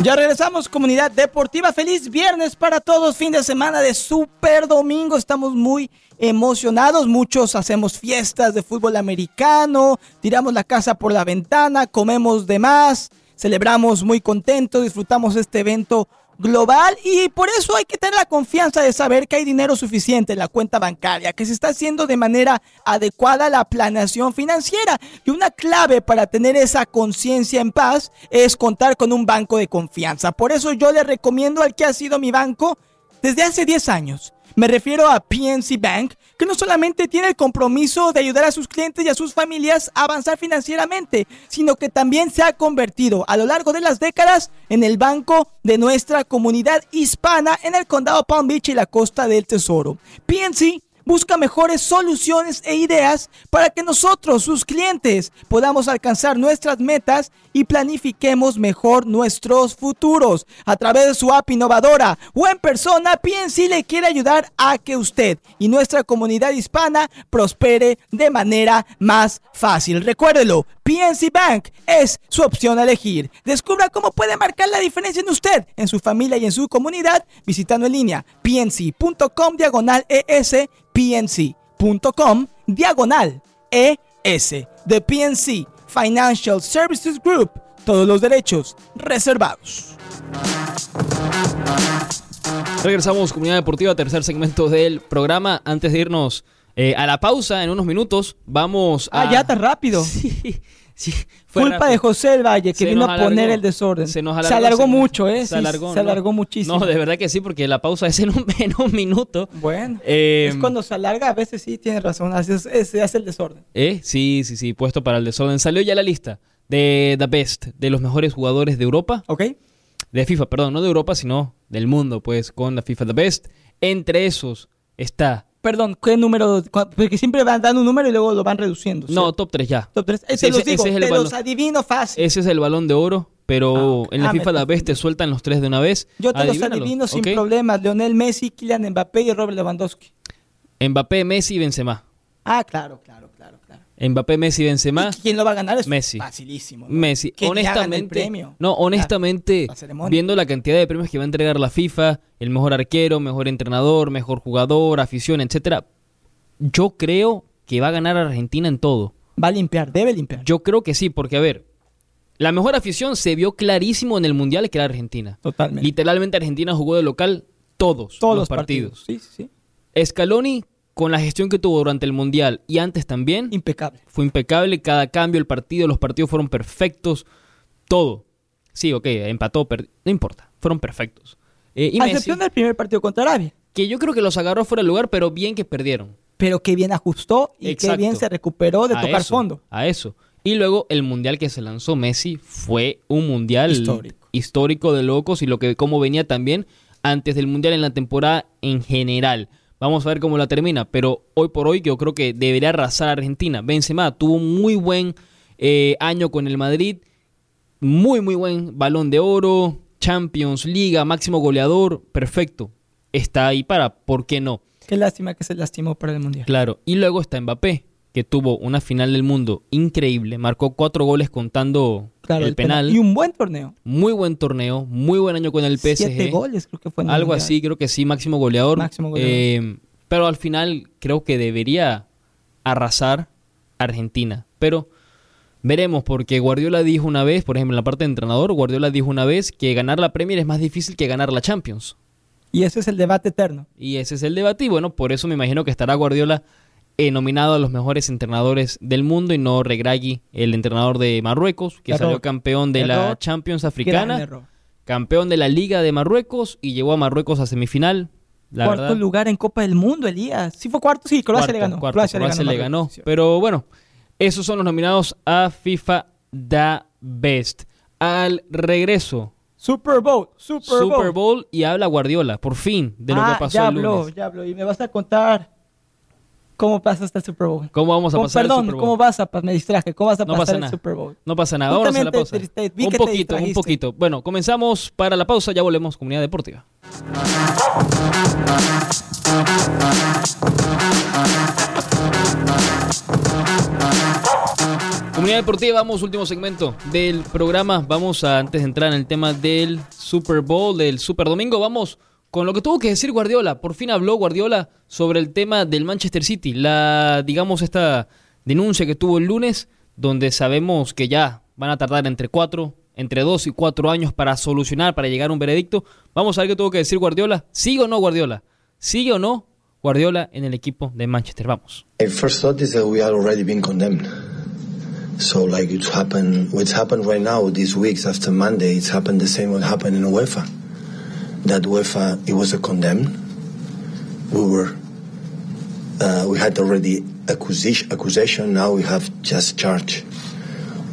Ya regresamos, comunidad deportiva. Feliz viernes para todos. Fin de semana de Super Domingo. Estamos muy emocionados. Muchos hacemos fiestas de fútbol americano, tiramos la casa por la ventana, comemos de más, celebramos muy contentos, disfrutamos este evento global y por eso hay que tener la confianza de saber que hay dinero suficiente en la cuenta bancaria, que se está haciendo de manera adecuada la planeación financiera. Y una clave para tener esa conciencia en paz es contar con un banco de confianza. Por eso yo le recomiendo al que ha sido mi banco desde hace 10 años. Me refiero a PNC Bank, que no solamente tiene el compromiso de ayudar a sus clientes y a sus familias a avanzar financieramente, sino que también se ha convertido a lo largo de las décadas en el banco de nuestra comunidad hispana en el condado Palm Beach y la costa del Tesoro. PNC busca mejores soluciones e ideas para que nosotros, sus clientes, podamos alcanzar nuestras metas y planifiquemos mejor nuestros futuros. A través de su app innovadora o en persona, PNC le quiere ayudar a que usted y nuestra comunidad hispana prospere de manera más fácil. Recuérdelo, PNC Bank es su opción a elegir. Descubra cómo puede marcar la diferencia en usted, en su familia y en su comunidad visitando en línea pnc.com diagonal ES pnc.com diagonal ES. The PNC Financial Services Group. Todos los derechos reservados. Regresamos, comunidad deportiva, tercer segmento del programa. Antes de irnos eh, a la pausa en unos minutos, vamos a. Ah, ya tan rápido. <laughs> Sí, Culpa de José el Valle, que vino a poner el desorden. Se, alargó, mucho, ¿eh? Se alargó, se alargó muchísimo. No, de verdad que sí, porque la pausa es en un, <laughs> minuto. Bueno, es em, cuando se alarga, a veces sí, tiene razón, se hace el desorden. ¿Eh? Sí, sí, sí, puesto para el desorden. Salió ya la lista de The Best, de los mejores jugadores de Europa. Ok. De FIFA, perdón, no de Europa, sino del mundo, pues, con la FIFA The Best. Entre esos está Perdón, ¿qué número? Porque siempre van dando un número y luego lo van reduciendo. No, top 3 ya. Top 3. Ese, los digo, es el los adivino fácil. Ese es el balón de oro, pero ah, en la ah, FIFA la vez te sueltan los tres de una vez. Yo te los adivino sin problemas. Leonel Messi, Kylian Mbappé y Robert Lewandowski. Mbappé, Messi y Benzema. Ah, claro, claro. Mbappé, Messi, Benzema. ¿Quién lo va a ganar? Es Messi. Facilísimo. Messi. Honestamente, no, honestamente, viendo la cantidad de premios que va a entregar la FIFA, el mejor arquero, mejor entrenador, mejor jugador, afición, etcétera, yo creo que va a ganar Argentina en todo. Va a limpiar, debe limpiar. Yo creo que sí, porque a ver, la mejor afición se vio clarísimo en el Mundial que era Argentina. Totalmente. Literalmente Argentina jugó de local todos, todos los, partidos. Sí, sí. Scaloni con la gestión que tuvo durante el Mundial y antes también. Impecable. Fue impecable cada cambio, el partido, los partidos fueron perfectos, todo. Sí, ok, empató, no importa, fueron perfectos. Eh, y A excepción del primer partido contra Arabia. Que yo creo que los agarró fuera del lugar, pero bien que perdieron. Pero que bien ajustó y que bien se recuperó de tocar fondo. A eso. Y luego el mundial que se lanzó Messi fue un mundial histórico, histórico de locos y lo que como venía también antes del mundial en la temporada en general. Vamos a ver cómo la termina, pero hoy por hoy yo creo que debería arrasar a Argentina. Benzema tuvo un muy buen eh, año con el Madrid, muy muy buen balón de oro, Champions, Liga, máximo goleador, perfecto. Está ahí para, ¿por qué no? Qué lástima que se lastimó para el Mundial. Claro, y luego está Mbappé, que tuvo una final del mundo increíble, marcó cuatro goles contando el, penal. Y un buen torneo. Muy buen torneo, muy buen año con el PSG. Siete goles creo que fue. Algo así, creo que sí, máximo goleador. Máximo goleador. Eh, pero al final creo que debería arrasar Argentina. Pero veremos, porque Guardiola dijo una vez, por ejemplo, en la parte de entrenador, Guardiola dijo una vez que ganar la Premier es más difícil que ganar la Champions. Y ese es el debate eterno. Y ese es el debate, y bueno, por eso me imagino que estará Guardiola eh, nominado a los mejores entrenadores del mundo y no Regragui, el entrenador de Marruecos, que salió campeón de la Champions Africana, campeón de la Liga de Marruecos y llevó a Marruecos a semifinal. cuarto lugar en Copa del Mundo, Elías. ¿Sí fue cuarto? Sí, Croacia le ganó. Croacia, le ganó. Pero bueno, esos son los nominados a FIFA Da Best. Al regreso, Super Bowl, Super, Super Bowl. y habla Guardiola, por fin, de lo que ah, pasó ya el habló, Ya habló, y me vas a contar ¿Cómo pasa hasta el Super Bowl? ¿Cómo vamos a pasar perdón, el Super Bowl? ¿cómo vas a me distraje? ¿Cómo vas a pasar el Super Bowl? No pasa nada. Vamos a la pausa. un poquito, un poquito. Bueno, comenzamos para la pausa, ya volvemos Comunidad Deportiva. Comunidad Deportiva, vamos, último segmento del programa. Vamos a, antes de entrar en el tema del Super Bowl, del Super Domingo, vamos con lo que tuvo que decir Guardiola. Por fin habló Guardiola sobre el tema del Manchester City. La, digamos, esta denuncia que tuvo el lunes, donde sabemos que ya van a tardar entre cuatro, entre dos y cuatro años para solucionar, para llegar a un veredicto. Vamos a ver qué tuvo que decir Guardiola. ¿Sigue o no Guardiola? ¿Sigue o no Guardiola en el equipo de Manchester? Vamos. El first thought is that we are already being condemned. So like it's happened, what's happened right now, these weeks after Monday, it's happened the same what happened in UEFA. That UEFA it was a condemned. We were uh, we had already accusation, accusation. Now we have just charge.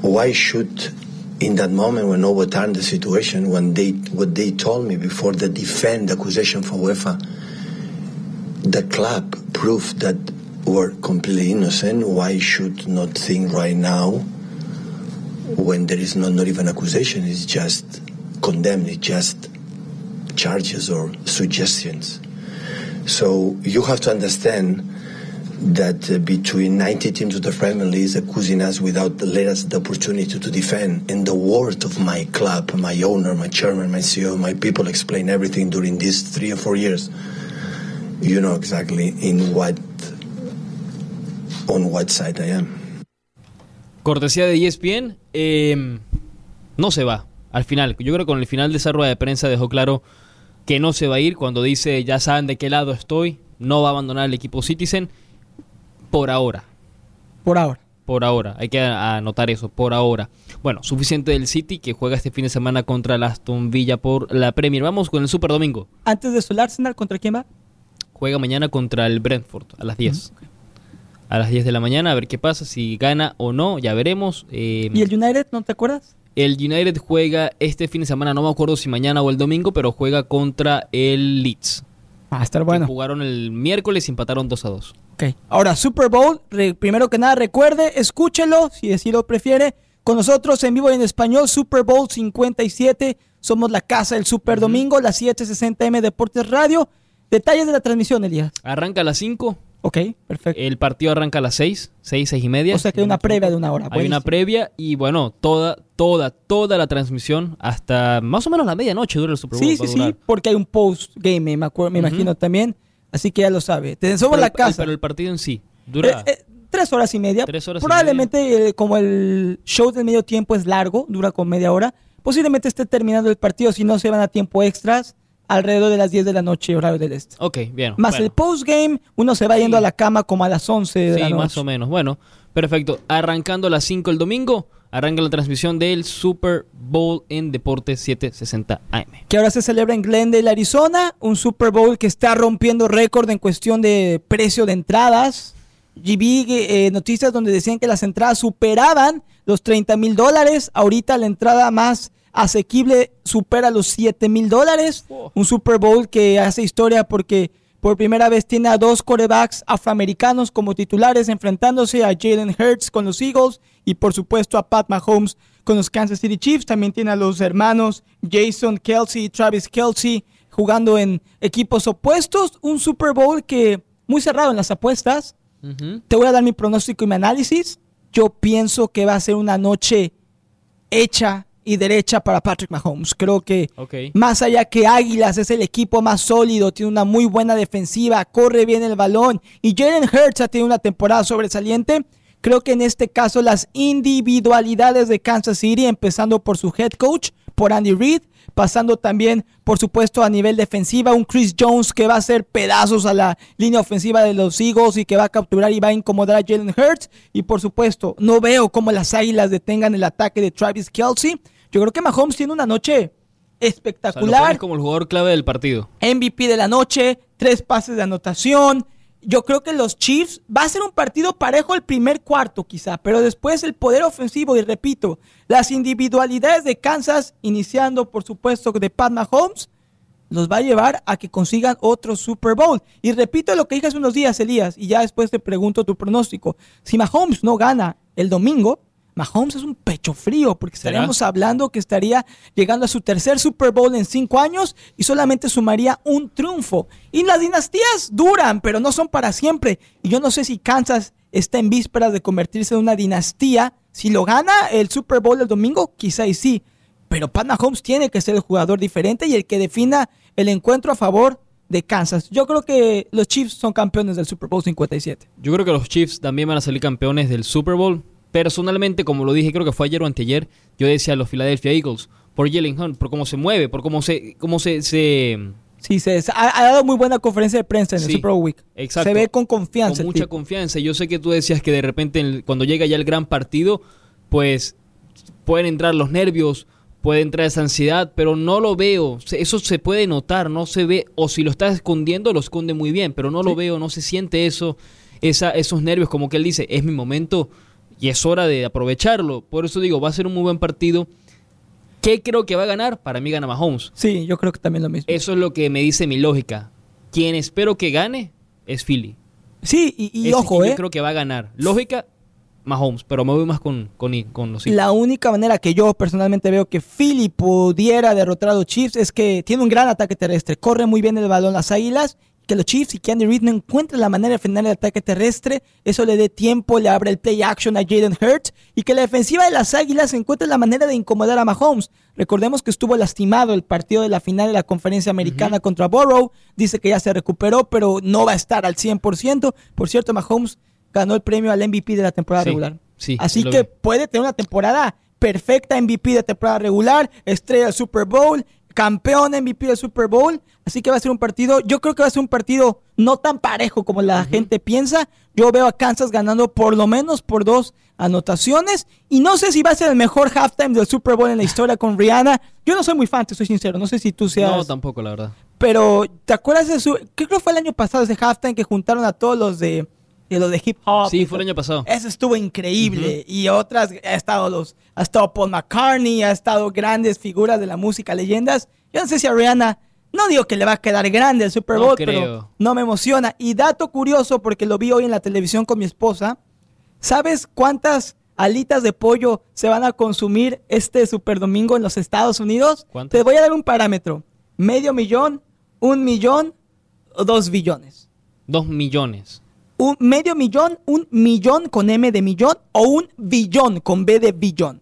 Why should in that moment when overturned the situation when they what they told me before the defend accusation for UEFA, the club proved that were completely innocent. Why should not think right now when there is not, not even accusation? It's just condemned. It's just charges or suggestions. So you have to understand that uh, between 90 teams of the Premier League accusing us without letting us the opportunity to defend. And the word of my club, my owner, my chairman, my CEO, my people explain everything during these three or four years. You know exactly in what, on what side I am. Cortesía de ESPN, eh, no se va. Al final, yo creo que con el final de esa rueda de prensa dejó claro que no se va a ir cuando dice ya saben de qué lado estoy, no va a abandonar el equipo Citizen por ahora. Por ahora. Por ahora, hay que anotar eso, por ahora. Bueno, suficiente del City que juega este fin de semana contra el Aston Villa por la Premier. Vamos con el Super Domingo. Antes de eso, ¿el Arsenal contra quién va? Juega mañana contra el Brentford a las 10. A las 10 de la mañana, a ver qué pasa, si gana o no, ya veremos. Eh, ¿Y el United, no te acuerdas? El United juega este fin de semana, no me acuerdo si mañana o el domingo, pero juega contra el Leeds. Va a estar bueno. Jugaron el miércoles y empataron 2 a 2. Ok. Ahora, Super Bowl, primero que nada, recuerde, escúchelo, si así lo prefiere. Con nosotros en vivo y en español, Super Bowl 57. Somos la casa del Super Domingo, la 760M Deportes Radio. Detalles de la transmisión, Elías. Arranca a las 5 Ok, perfecto. El partido arranca a las 6, 6, 6 y media. O sea que hay una previa de una hora. Hay una previa y bueno, toda, toda, toda la transmisión hasta más o menos la medianoche dura el Super Bowl. Sí, sí, sí, porque hay un post-game, me, me imagino también. Así que ya lo sabe. Te somos la casa. Pero el partido en sí dura... Eh, eh, tres horas y media. Probablemente, eh, como el show del medio tiempo es largo, dura con media hora, posiblemente esté terminando el partido si no se van a tiempo extras alrededor de las 10 de la noche, horario del este. Ok, bien. Más el postgame, uno se va yendo a la cama como a las 11 de la noche. más o menos. Bueno, perfecto. Arrancando a las 5 el domingo, arranca la transmisión del Super Bowl en Deportes 760 AM. Que ahora se celebra en Glendale, Arizona. Un Super Bowl que está rompiendo récord en cuestión de precio de entradas. Y vi eh, noticias donde decían que las entradas superaban los 30 mil dólares. Ahorita la entrada más asequible supera los 7 mil dólares. Un Super Bowl que hace historia porque por primera vez tiene a dos corebacks afroamericanos como titulares enfrentándose a Jalen Hurts con los Eagles y por supuesto a Pat Mahomes con los Kansas City Chiefs. También tiene a los hermanos Jason Kelsey y Travis Kelsey jugando en equipos opuestos. Un Super Bowl que muy cerrado en las apuestas. Te voy a dar mi pronóstico y mi análisis. Yo pienso que va a ser una noche hecha y derecha para Patrick Mahomes. Creo que más allá que Águilas es el equipo más sólido, tiene una muy buena defensiva, corre bien el balón y Jalen Hurts ha tenido una temporada sobresaliente. Creo que en este caso las individualidades de Kansas City, empezando por su head coach, por Andy Reid, pasando también, por supuesto, a nivel defensiva, un Chris Jones que va a hacer pedazos a la línea ofensiva de los Eagles y que va a capturar y va a incomodar a Jalen Hurts. Y por supuesto, no veo cómo las Águilas detengan el ataque de Travis Kelsey. Yo creo que Mahomes tiene una noche espectacular. como el jugador clave del partido. MVP de la noche, tres pases de anotación. Yo creo que los Chiefs va a ser un partido parejo el primer cuarto quizá, pero después el poder ofensivo y repito, las individualidades de Kansas, iniciando por supuesto de Pat Mahomes, los va a llevar a que consigan otro Super Bowl. Y repito lo que dije hace unos días, Elías, y ya después te pregunto tu pronóstico. Si Mahomes no gana el domingo, Mahomes es un pecho frío porque estaremos hablando que estaría llegando a su tercer Super Bowl en cinco años y solamente sumaría un triunfo. Y las dinastías duran, pero no son para siempre. Y yo no sé si Kansas está en vísperas de convertirse en una dinastía. Si lo gana el Super Bowl el domingo, quizá y sí. Pero Pat Mahomes tiene que ser el jugador diferente y el que defina el encuentro a favor de Kansas. Yo creo que los Chiefs son campeones del Super Bowl 57. Yo creo que los Chiefs también van a salir campeones del Super Bowl personalmente, como lo dije, creo que fue ayer o anteayer, yo decía a los Philadelphia Eagles, por Jalen Hunt, por cómo se mueve, por cómo se... Cómo se, se Sí, se, ha, dado muy buena conferencia de prensa en el Super Bowl Week. Exacto. Se ve con confianza. Con mucha confianza. Yo sé que tú decías que de repente cuando llega ya el gran partido, pues pueden entrar los nervios, puede entrar esa ansiedad, pero no lo veo. Eso se puede notar, no se ve, o si lo está escondiendo, lo esconde muy bien, pero no lo veo, no se siente eso, esa, esos nervios, como que él dice, es mi momento, y es hora de aprovecharlo. Por eso digo, va a ser un muy buen partido. ¿Qué creo que va a ganar? Para mí gana Mahomes. Sí, yo creo que también lo mismo. Eso es lo que me dice mi lógica. Quien espero que gane es Philly. Sí, y, ojo, Yo ¿eh? creo que va a ganar. Lógica, Mahomes, pero me voy más con, con, con los La única manera que yo personalmente veo que Philly pudiera derrotar a los Chiefs es que tiene un gran ataque terrestre, corre muy bien el balón las águilas que los Chiefs y que Andy Reid no encuentren la manera de frenar el ataque terrestre, eso le dé tiempo, le abre el play action a Jaden Hurts y que la defensiva de las Águilas encuentre la manera de incomodar a Mahomes. Recordemos que estuvo lastimado el partido de la final de la conferencia americana contra Burrow, dice que ya se recuperó, pero no va a estar al 100%. Por cierto, Mahomes ganó el premio al MVP de la temporada regular. Así que puede tener una temporada perfecta MVP de temporada regular, estrella del Super Bowl, campeón MVP del Super Bowl. Así que va a ser un partido, yo creo que va a ser un partido no tan parejo como la gente piensa. Yo veo a Kansas ganando por lo menos por dos anotaciones. Y no sé si va a ser el mejor halftime del Super Bowl en la <laughs> historia con Rihanna. Yo no soy muy fan, te soy sincero. No sé si tú seas. No, tampoco, la verdad. Pero, ¿te acuerdas de su. ¿Qué creo que fue el año pasado ese halftime que juntaron a todos los de y lo de hip hop. Sí, fue el año pasado. Eso estuvo increíble. Y otras, ha estado los, ha estado Paul McCartney, ha estado grandes figuras de la música, leyendas. Yo no sé si a Rihanna, no digo que le va a quedar grande el Super Bowl, pero no me emociona. Y dato curioso, porque lo vi hoy en la televisión con mi esposa, ¿sabes cuántas alitas de pollo se van a consumir este Super Domingo en los Estados Unidos? Te voy a dar un parámetro. Medio millón, un millón o dos billones. Dos millones. Un medio millón, un millón con M de millón o un billón con B de billón.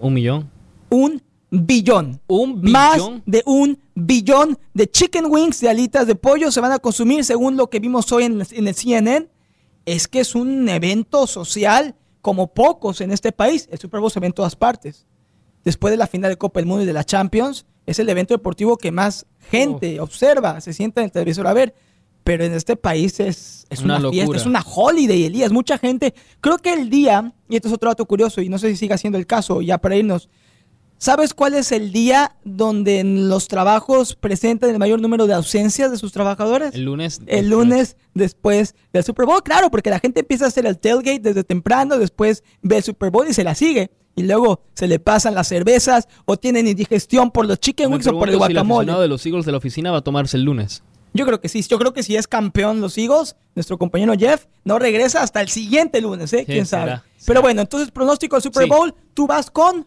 Un millón. Un billón. Un billón. Más de un billón de chicken wings, de alitas de pollo se van a consumir según lo que vimos hoy en, en el CNN. Es que es un evento social como pocos en este país. El Super Bowl se ve en todas partes. Después de la final de Copa del Mundo y de la Champions, es el evento deportivo que más gente observa, se sienta en el televisor a ver. Pero en este país es, es una, fiesta, es una holiday, Elías. Mucha gente, creo que el día, y esto es otro dato curioso, y no sé si siga siendo el caso, ya para irnos, ¿Sabes cuál es el día donde en los trabajos presentan el mayor número de ausencias de sus trabajadores? El lunes. El lunes después del Super Bowl, claro, porque la gente empieza a hacer el tailgate desde temprano, después ve el Super Bowl y se la sigue. Y luego se le pasan las cervezas o tienen indigestión por los chicken wings o por el guacamole. Si el de los Eagles de la oficina va a tomarse el lunes. Yo creo que sí. Yo creo que si es campeón los Eagles, nuestro compañero Jeff no regresa hasta el siguiente lunes, ¿eh? ¿Quién sabe? Pero bueno, entonces pronóstico del Super Bowl, tú vas con...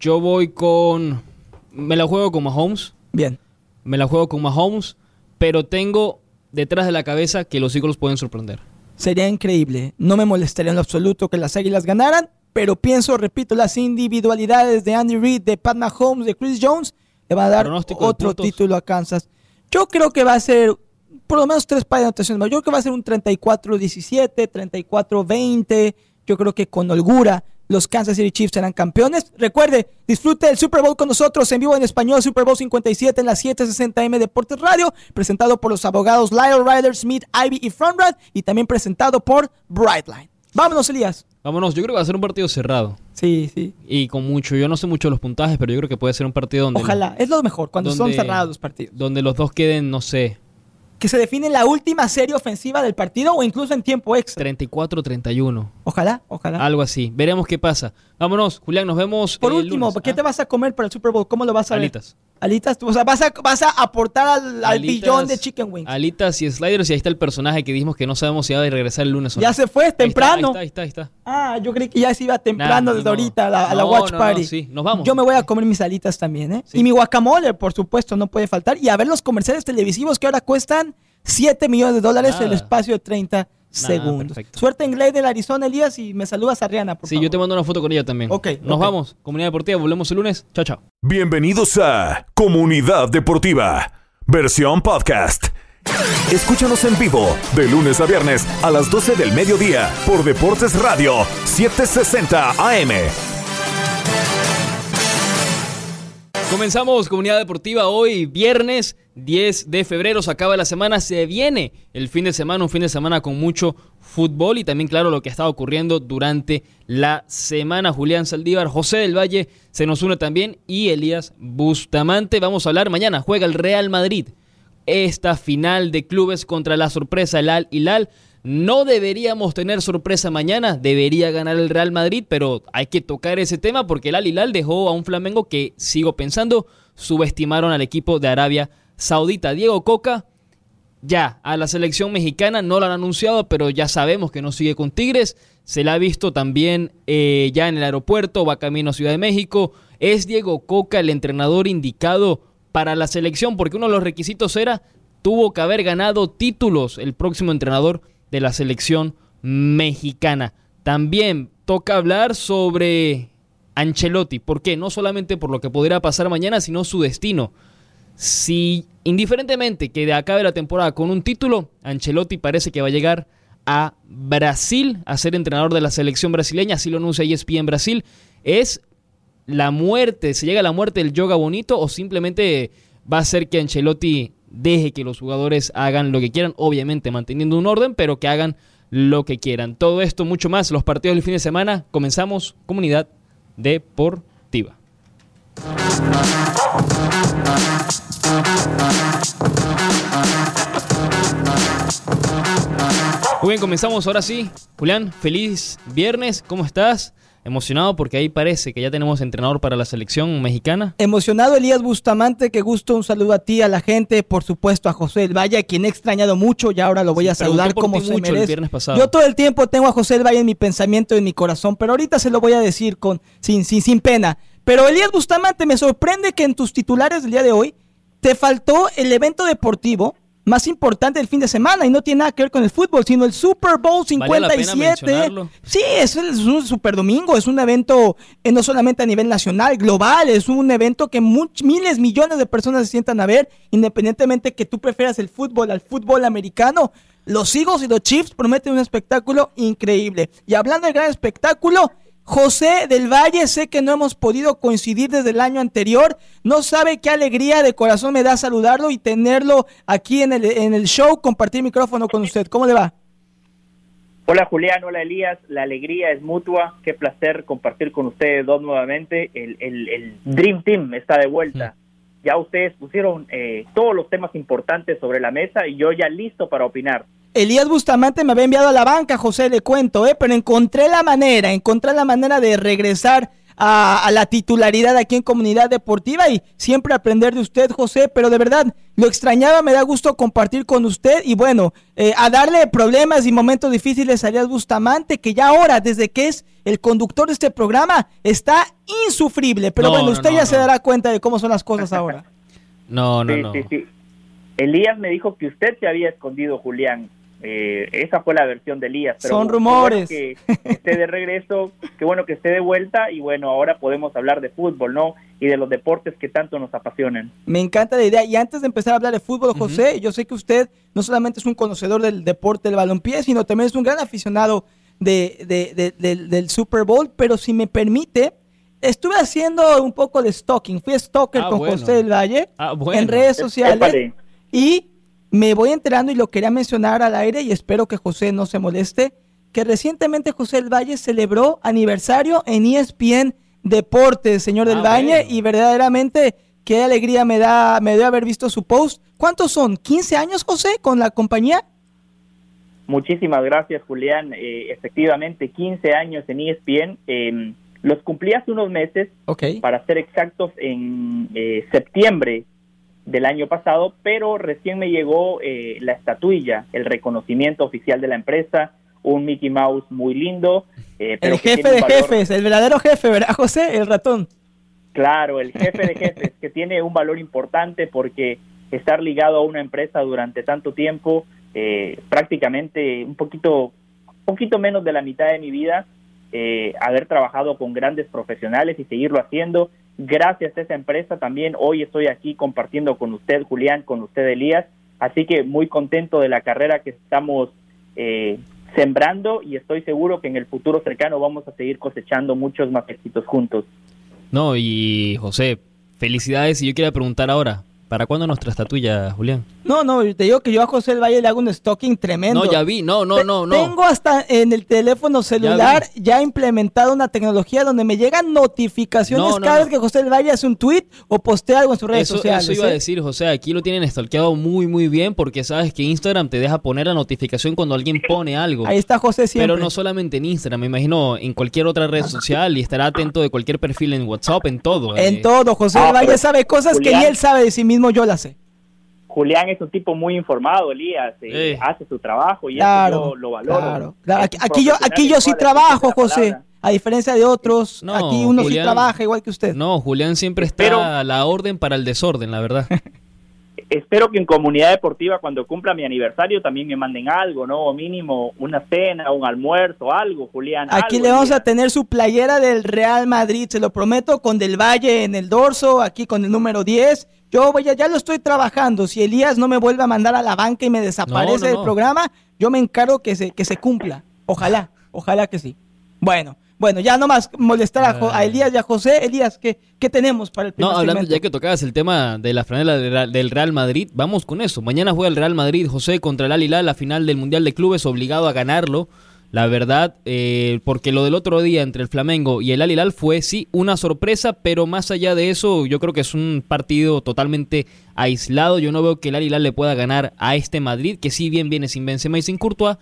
Yo voy con. Me la juego con Mahomes. Bien. Me la juego con Mahomes, pero tengo detrás de la cabeza que los Eagles pueden sorprender. Sería increíble. No me molestaría en lo absoluto que las Águilas ganaran, pero pienso, repito, las individualidades de Andy Reid, de Pat Mahomes, de Chris Jones, le van a dar otro título a Kansas. Yo creo que va a ser por lo menos tres pares de anotaciones. Yo creo que va a ser un 34-17, 34-20. Yo creo que con holgura los Kansas City Chiefs serán campeones. Recuerde, disfrute el Super Bowl con nosotros en vivo en español, Super Bowl 57 en la 760M Deportes Radio, presentado por los abogados Lyle Ryder, Smith, Ivy y Frontrad, y también presentado por Brightline. Vámonos, Elías. Vámonos, yo creo que va a ser un partido cerrado. Sí, sí. Y con mucho, yo no sé mucho de los puntajes, pero yo creo que puede ser un partido donde... Ojalá, es lo mejor, cuando son cerrados los partidos. Donde los dos queden, no sé, que se define la última serie ofensiva del partido o incluso en tiempo extra. 34-31. Ojalá, ojalá. Algo así. Veremos qué pasa. Vámonos, Julián, nos vemos. Por último, ¿qué ¿ah? te vas a comer para el Super Bowl? ¿Cómo lo vas a Alitas. Alitas, o sea, vas a, vas a aportar al, billón de chicken wings. Alitas y sliders, y ahí está el personaje que dijimos que no sabemos si va a regresar el lunes o no. Ya se fue, temprano. Ahí está, ahí está, Ah, yo creí que ya se iba temprano desde ahorita a la, watch party. sí, nos vamos. Yo me voy a comer mis alitas también, ¿eh? Y mi guacamole, por supuesto, no puede faltar. Y a ver los comerciales televisivos que ahora cuestan 7 millones de dólares en el espacio de 30 segundos. Suerte en Glade del Arizona, Elías, y me saludas a Rihanna, por Sí, yo te mando una foto con ella también. Ok. Nos vamos. Comunidad Deportiva, volvemos el lunes. Chao, chao. Bienvenidos a Comunidad Deportiva, versión podcast. Escúchanos en vivo de lunes a viernes a las 12 del mediodía por Deportes Radio 760 AM. Comenzamos Comunidad Deportiva hoy, viernes 10 de febrero, se acaba la semana, se viene el fin de semana, un fin de semana con mucho fútbol y también claro lo que está ocurriendo durante la semana. Julián Saldívar, José del Valle se nos une también y Elías Bustamante. Vamos a hablar mañana, juega el Real Madrid. Esta final de clubes contra la sorpresa el Al Hilal. No deberíamos tener sorpresa mañana, debería ganar el Real Madrid, pero hay que tocar ese tema porque el Al Hilal dejó a un Flamengo que, sigo pensando, subestimaron al equipo de Arabia Saudita. Diego Coca, ya a la selección mexicana no lo han anunciado, pero ya sabemos que no sigue con Tigres. Se la ha visto también eh, ya en el aeropuerto, va camino a Ciudad de México. ¿Es Diego Coca el entrenador indicado para la selección? Porque uno de los requisitos era, tuvo que haber ganado títulos el próximo entrenador de la selección mexicana. También toca hablar sobre Ancelotti. ¿Por qué? No solamente por lo que podría pasar mañana, sino su destino. Si indiferentemente que acabe la temporada con un título, Ancelotti parece que va a llegar a Brasil a ser entrenador de la selección brasileña, así lo anuncia ESPN Brasil, es la muerte, se llega a la muerte del yoga bonito o simplemente va a ser que Ancelotti deje que los jugadores hagan lo que quieran, obviamente manteniendo un orden, pero que hagan lo que quieran. Todo esto, mucho más, los partidos del fin de semana, comenzamos comunidad deportiva. Muy bien, comenzamos ahora sí. Julián, feliz viernes, ¿cómo estás? emocionado porque ahí parece que ya tenemos entrenador para la selección mexicana. Emocionado Elías Bustamante, que gusto, un saludo a ti, a la gente, por supuesto a José del Valle, a quien he extrañado mucho y ahora lo voy a saludar como se merece. Yo todo el tiempo tengo a José del Valle en mi pensamiento, en mi corazón, pero ahorita se lo voy a decir con sin, sin, sin pena. Pero Elías Bustamante, me sorprende que en tus titulares del día de hoy te faltó el evento deportivo más importante del fin de semana y no tiene nada que ver con el fútbol, sino el Super Bowl 57. sí, es, es, un Super Domingo, es un evento eh, no solamente a nivel nacional, global, es un evento que miles, millones de personas se sientan a ver, independientemente que tú prefieras el fútbol al fútbol americano. Los Eagles y los Chiefs prometen un espectáculo increíble. Y hablando de gran espectáculo, José del Valle, sé que no hemos podido coincidir desde el año anterior. No sabe qué alegría de corazón me da saludarlo y tenerlo aquí en el, en el show, compartir micrófono con usted. ¿Cómo le va? Hola Julián, hola Elías, la alegría es mutua, qué placer compartir con ustedes dos nuevamente. El, el, Dream Team está de vuelta. Ya ustedes pusieron eh, todos los temas importantes sobre la mesa y yo ya listo para opinar. Elías Bustamante me había enviado a la banca, José, le cuento, ¿eh? pero encontré la manera, encontré la manera de regresar a, la titularidad aquí en Comunidad Deportiva y siempre aprender de usted, José, pero de verdad lo extrañaba, me da gusto compartir con usted y bueno, eh, a darle problemas y momentos difíciles a Elías Bustamante, que ya ahora, desde que es el conductor de este programa, está insufrible, pero bueno, usted ya se dará cuenta de cómo son las cosas ahora. <laughs> No, no, no. Elías me dijo que usted se había escondido, Julián. Eh, esa fue la versión de Elías. Pero Son rumores. que esté de regreso, <laughs> qué bueno que esté de vuelta y bueno, ahora podemos hablar de fútbol, ¿no? Y de los deportes que tanto nos apasionan. Me encanta la idea. Y antes de empezar a hablar de fútbol, José, yo sé que usted no solamente es un conocedor del deporte del balompié, sino también es un gran aficionado de, del Super Bowl, pero si me permite, estuve haciendo un poco de stalking. Fui stalker ah, con José del Valle ah, en redes sociales. Y me voy enterando y lo quería mencionar al aire y espero que José no se moleste, que recientemente José del Valle celebró aniversario en ESPN Deportes, señor del ah, Valle, y verdaderamente qué alegría me da, me dio haber visto su post. ¿Cuántos son? ¿15 años, José, con la compañía? Muchísimas gracias, Julián. Eh, efectivamente, 15 años en ESPN. Em, los cumplí hace unos meses, para ser exactos, en eh, septiembre del año pasado, pero recién me llegó eh, la estatuilla, el reconocimiento oficial de la empresa, un Mickey Mouse muy lindo. Eh, el jefe de jefes, el verdadero jefe, ¿verdad, José? El ratón. Claro, el jefe de <laughs> jefes, que tiene un valor importante porque estar ligado a una empresa durante tanto tiempo, eh, prácticamente un poquito, poquito menos de la mitad de mi vida, haber trabajado con grandes profesionales y seguirlo haciendo, Gracias a esa empresa también hoy estoy aquí compartiendo con usted, Julián, con usted, Elías. Así que muy contento de la carrera que estamos eh, sembrando y estoy seguro que en el futuro cercano vamos a seguir cosechando muchos más juntos. No, y José, felicidades y yo quiero preguntar ahora, ¿Para cuándo nuestra estatuilla, Julián? No, no, te digo que yo a José el Valle le hago un stalking tremendo. No, ya vi, no, no, no, no. Tengo hasta en el teléfono celular ya, implementado una tecnología donde me llegan notificaciones cada vez que José el Valle hace un tweet o postea algo en sus redes sociales. Eso iba a ¿eh? decir, José, aquí lo tienen stalkeado muy, muy bien porque sabes que Instagram te deja poner la notificación cuando alguien pone algo. Ahí está José siempre. Pero no solamente en Instagram, me imagino en cualquier otra red social y estará atento de cualquier perfil en WhatsApp, en todo. En eh. todo, José el Valle sabe cosas que ni él sabe de sí mismo, yo las sé. Julián es un tipo muy informado, Elías, eh, hace su trabajo y eso lo valoro. Aquí, yo, aquí yo sí trabajo, José. A diferencia de otros, aquí uno sí trabaja igual que usted. No, Julián siempre está a la orden para el desorden, la verdad. <laughs> espero que en comunidad deportiva cuando cumpla mi aniversario también me manden algo, ¿no? O mínimo una cena, un almuerzo, algo, Julián. Aquí le vamos a tener su playera del Real Madrid, se lo prometo, con Del Valle en el dorso, aquí con el número 10. Yo voy a, ya lo estoy trabajando. Si Elías no me vuelve a mandar a la banca y me desaparece del programa, yo me encargo que se, que se cumpla. Ojalá, ojalá que sí. Bueno, bueno, ya no más molestar a, ah. Elías y a José. Elías, ¿qué, ¿qué, tenemos para el primer No, hablando ya que tocabas el tema de la franela del Real Madrid, vamos con eso. Mañana juega el Real Madrid, José, contra el Al Hilal, la final del Mundial de Clubes, obligado a ganarlo. La verdad, eh, porque lo del otro día entre el Flamengo y el Al Hilal fue sí una sorpresa, pero más allá de eso, yo creo que es un partido totalmente aislado. Yo no veo que el Al Hilal le pueda ganar a este Madrid, que sí bien viene sin Benzema y sin Courtois,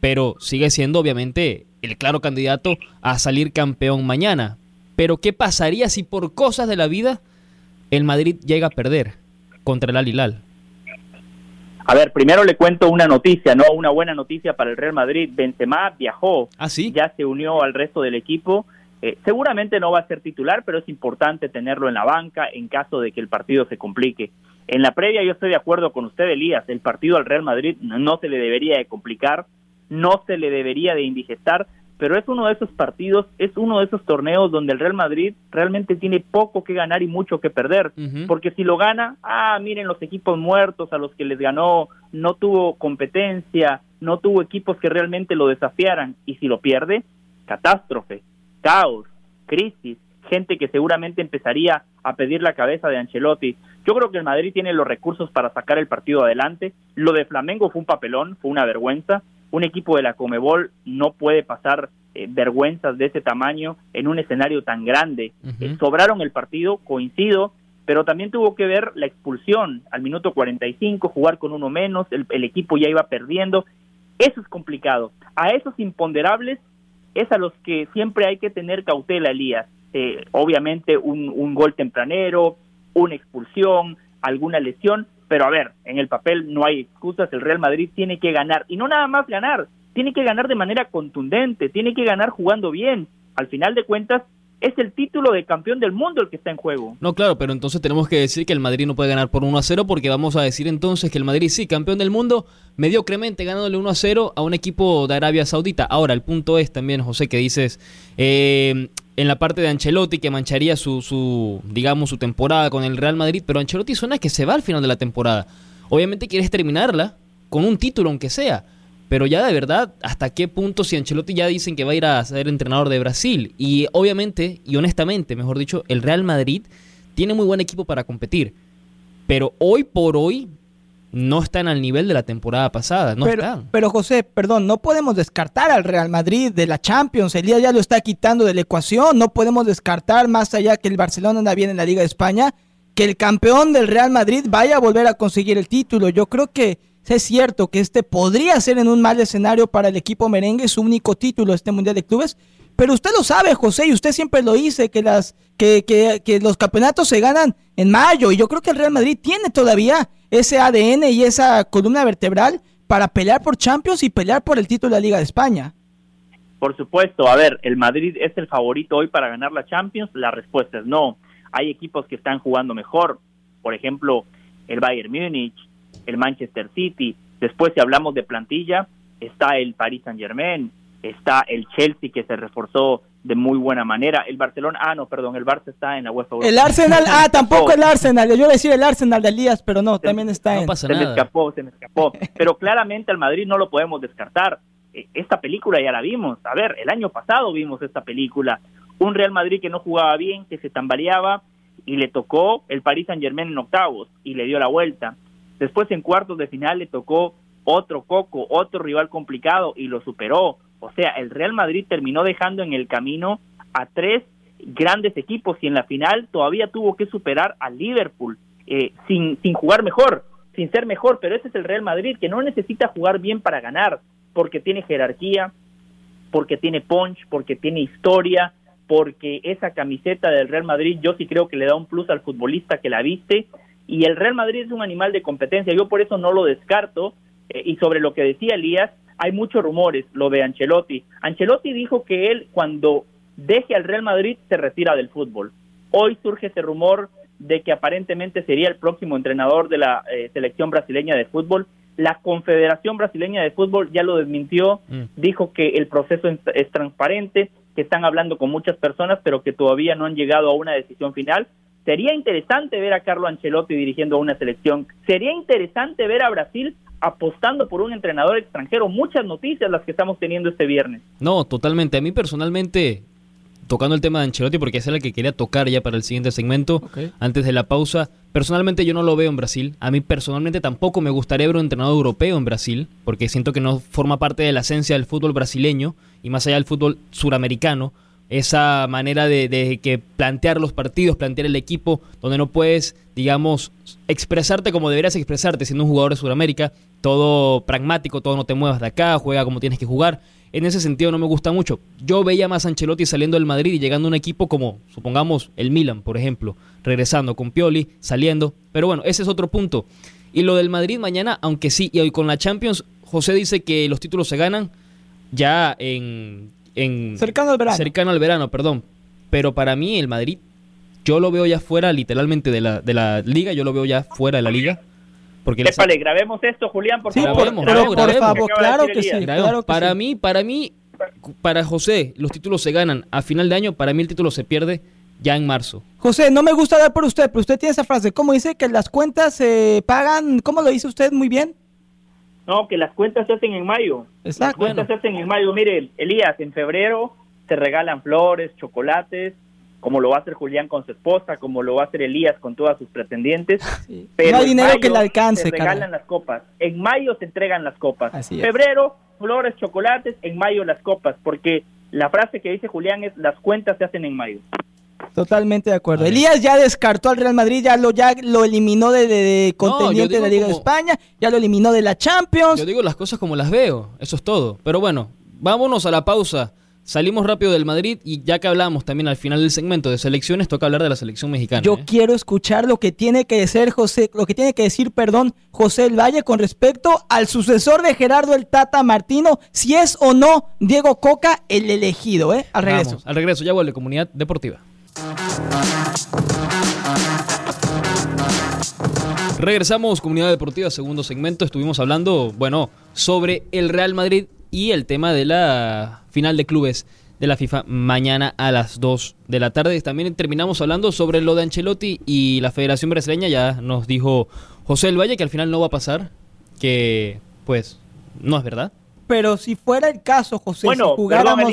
pero sigue siendo obviamente el claro candidato a salir campeón mañana. Pero ¿qué pasaría si por cosas de la vida el Madrid llega a perder contra el Al Hilal? A ver, primero le cuento una noticia, ¿no? Una buena noticia para el Real Madrid. Benzema viajó, ¿Ah, ya se unió al resto del equipo. Eh, seguramente no va a ser titular, pero es importante tenerlo en la banca en caso de que el partido se complique. En la previa yo estoy de acuerdo con usted, Elías, el partido al Real Madrid no se le debería de complicar, no se le debería de indigestar, pero es uno de esos partidos, es uno de esos torneos donde el Real Madrid realmente tiene poco que ganar y mucho que perder, porque si lo gana, ah, miren los equipos muertos a los que les ganó, no tuvo competencia, no tuvo equipos que realmente lo desafiaran, y si lo pierde, catástrofe, caos, crisis, gente que seguramente empezaría a pedir la cabeza de Ancelotti. Yo creo que el Madrid tiene los recursos para sacar el partido adelante. Lo de Flamengo fue un papelón, fue una vergüenza. Un equipo de la Comebol no puede pasar eh, vergüenzas de ese tamaño en un escenario tan grande. Eh, sobraron el partido, coincido, pero también tuvo que ver la expulsión al minuto 45, jugar con uno menos, el, el equipo ya iba perdiendo. Eso es complicado. A esos imponderables es a los que siempre hay que tener cautela, Elías. Eh, obviamente un, un gol tempranero, una expulsión, alguna lesión, pero a ver, en el papel no hay excusas, el Real Madrid tiene que ganar, y no nada más ganar, tiene que ganar de manera contundente, tiene que ganar jugando bien. Al final de cuentas, es el título de campeón del mundo el que está en juego. No, claro, pero entonces tenemos que decir que el Madrid no puede ganar por 1 a 0 porque vamos a decir entonces que el Madrid sí, campeón del mundo, mediocremente ganándole 1 a 0 a un equipo de Arabia Saudita. Ahora, el punto es también, José, que dices eh, en la parte de Ancelotti que mancharía su, su, digamos, su temporada con el Real Madrid, pero Ancelotti suena que se va al final de la temporada. Obviamente quieres terminarla con un título aunque sea. Pero ya de verdad, ¿hasta qué punto si Ancelotti ya dicen que va a ir a ser entrenador de Brasil? Y obviamente, y honestamente, mejor dicho, el Real Madrid tiene muy buen equipo para competir. Pero hoy por hoy no están al nivel de la temporada pasada. No pero, están. pero José, perdón, no podemos descartar al Real Madrid de la Champions. El día ya lo está quitando de la ecuación. No podemos descartar, más allá que el Barcelona anda bien en la Liga de España, que el campeón del Real Madrid vaya a volver a conseguir el título. Yo creo que es cierto que este podría ser en un mal escenario para el equipo merengue su único título este Mundial de Clubes, pero usted lo sabe, José, y usted siempre lo dice, que, las, que, que, que los campeonatos se ganan en mayo, y yo creo que el Real Madrid tiene todavía ese ADN y esa columna vertebral para pelear por Champions y pelear por el título de la Liga de España. Por supuesto, a ver, ¿el Madrid es el favorito hoy para ganar la Champions? La respuesta es no. Hay equipos que están jugando mejor, por ejemplo, el Bayern Múnich, el Manchester City. Después, si hablamos de plantilla, está el Paris Saint Germain, está el Chelsea que se reforzó de muy buena manera. El Barcelona, ah, no, perdón, el Barça está en la UEFA. El Arsenal, <laughs> ah, tampoco el Arsenal. Yo iba a decir el Arsenal de Elías, pero no, también está en. se me escapó, se me escapó. <laughs> Pero claramente al Madrid no lo podemos descartar. E, esta película ya la vimos. A ver, el año pasado vimos esta película. Un Real Madrid que no jugaba bien, que se tambaleaba y le tocó el Paris Saint Germain en octavos y le dio la vuelta. Después en cuartos de final le tocó otro coco, otro rival complicado y lo superó. O sea, el Real Madrid terminó dejando en el camino a tres grandes equipos y en la final todavía tuvo que superar al Liverpool eh, sin, sin jugar mejor, sin ser mejor, pero ese es el Real Madrid que no necesita jugar bien para ganar, porque tiene jerarquía, porque tiene punch, porque tiene historia, porque esa camiseta del Real Madrid yo sí creo que le da un plus al futbolista que la viste. Y el Real Madrid es un animal de competencia, yo por eso no lo descarto, eh, y sobre lo que decía Elías, hay muchos rumores, lo de Ancelotti. Ancelotti dijo que él cuando deje al Real Madrid se retira del fútbol. Hoy surge ese rumor de que aparentemente sería el próximo entrenador de la eh, selección brasileña de fútbol. La Confederación Brasileña de Fútbol ya lo desmintió, mm. dijo que el proceso es transparente, que están hablando con muchas personas, pero que todavía no han llegado a una decisión final. Sería interesante ver a Carlo Ancelotti dirigiendo a una selección. Sería interesante ver a Brasil apostando por un entrenador extranjero. Muchas noticias las que estamos teniendo este viernes. No, totalmente. A mí personalmente, tocando el tema de Ancelotti, porque es el que quería tocar ya para el siguiente segmento, antes de la pausa, personalmente yo no lo veo en Brasil. A mí personalmente tampoco me gustaría ver un entrenador europeo en Brasil, porque siento que no forma parte de la esencia del fútbol brasileño y más allá del fútbol suramericano esa manera de, que plantear los partidos, plantear el equipo, donde no puedes, digamos, expresarte como deberías expresarte siendo un jugador de Sudamérica, todo pragmático, todo no te muevas de acá, juega como tienes que jugar. En ese sentido no me gusta mucho. Yo veía más a Ancelotti saliendo del Madrid y llegando a un equipo como, supongamos, el Milan, por ejemplo, regresando con Pioli, saliendo. Pero bueno, ese es otro punto. Y lo del Madrid mañana, aunque sí, y hoy con la Champions, José dice que los títulos se ganan ya en cercano al verano. Cercano al verano, perdón. Pero para mí el Madrid yo lo veo ya fuera literalmente de la, de la liga, yo lo veo ya fuera de la liga. Porque Épale, grabemos esto, Julián, por favor. por favor, claro que sí. para mí, para mí, para José, los títulos se ganan a final de año, para mí el título se pierde ya en marzo. José, no me gusta dar por usted, pero usted tiene esa frase, ¿cómo dice que las cuentas se pagan? ¿Cómo lo dice usted muy bien? No, que las cuentas se hacen en mayo. Exacto. Las cuentas se hacen en mayo. Mire, Elías, en febrero se regalan flores, chocolates, como lo va a hacer Julián con su esposa, como lo va a hacer Elías con todas sus pretendientes. Pero no hay dinero que le alcance. Se regalan las copas. En mayo se entregan las copas. Febrero, flores, chocolates, en mayo las copas, porque la frase que dice Julián es las cuentas se hacen en mayo. Totalmente de acuerdo. Elías ya descartó al Real Madrid, ya lo, ya lo eliminó de, de, contendiente de la Liga de España, ya lo eliminó de la Champions. Yo digo las cosas como las veo, eso es todo. Pero bueno, vámonos a la pausa. Salimos rápido del Madrid y ya que hablamos también al final del segmento de selecciones, toca hablar de la selección mexicana. Yo ¿eh? quiero escuchar lo que tiene que decir José, lo que tiene que decir, perdón, José El Valle con respecto al sucesor de Gerardo el Tata Martino, si es o no Diego Coca el elegido, ¿eh? Al regreso. al regreso, ya vuelve Comunidad Deportiva. Regresamos, Comunidad Deportiva, segundo segmento. Estuvimos hablando, bueno, sobre el Real Madrid y el tema de la final de clubes de la FIFA mañana a las 2 de la tarde. También terminamos hablando sobre lo de Ancelotti y la Federación Brasileña. Ya nos dijo José El Valle que al final no va a pasar, que pues no es verdad. Pero si fuera el caso, José, bueno, si jugáramos...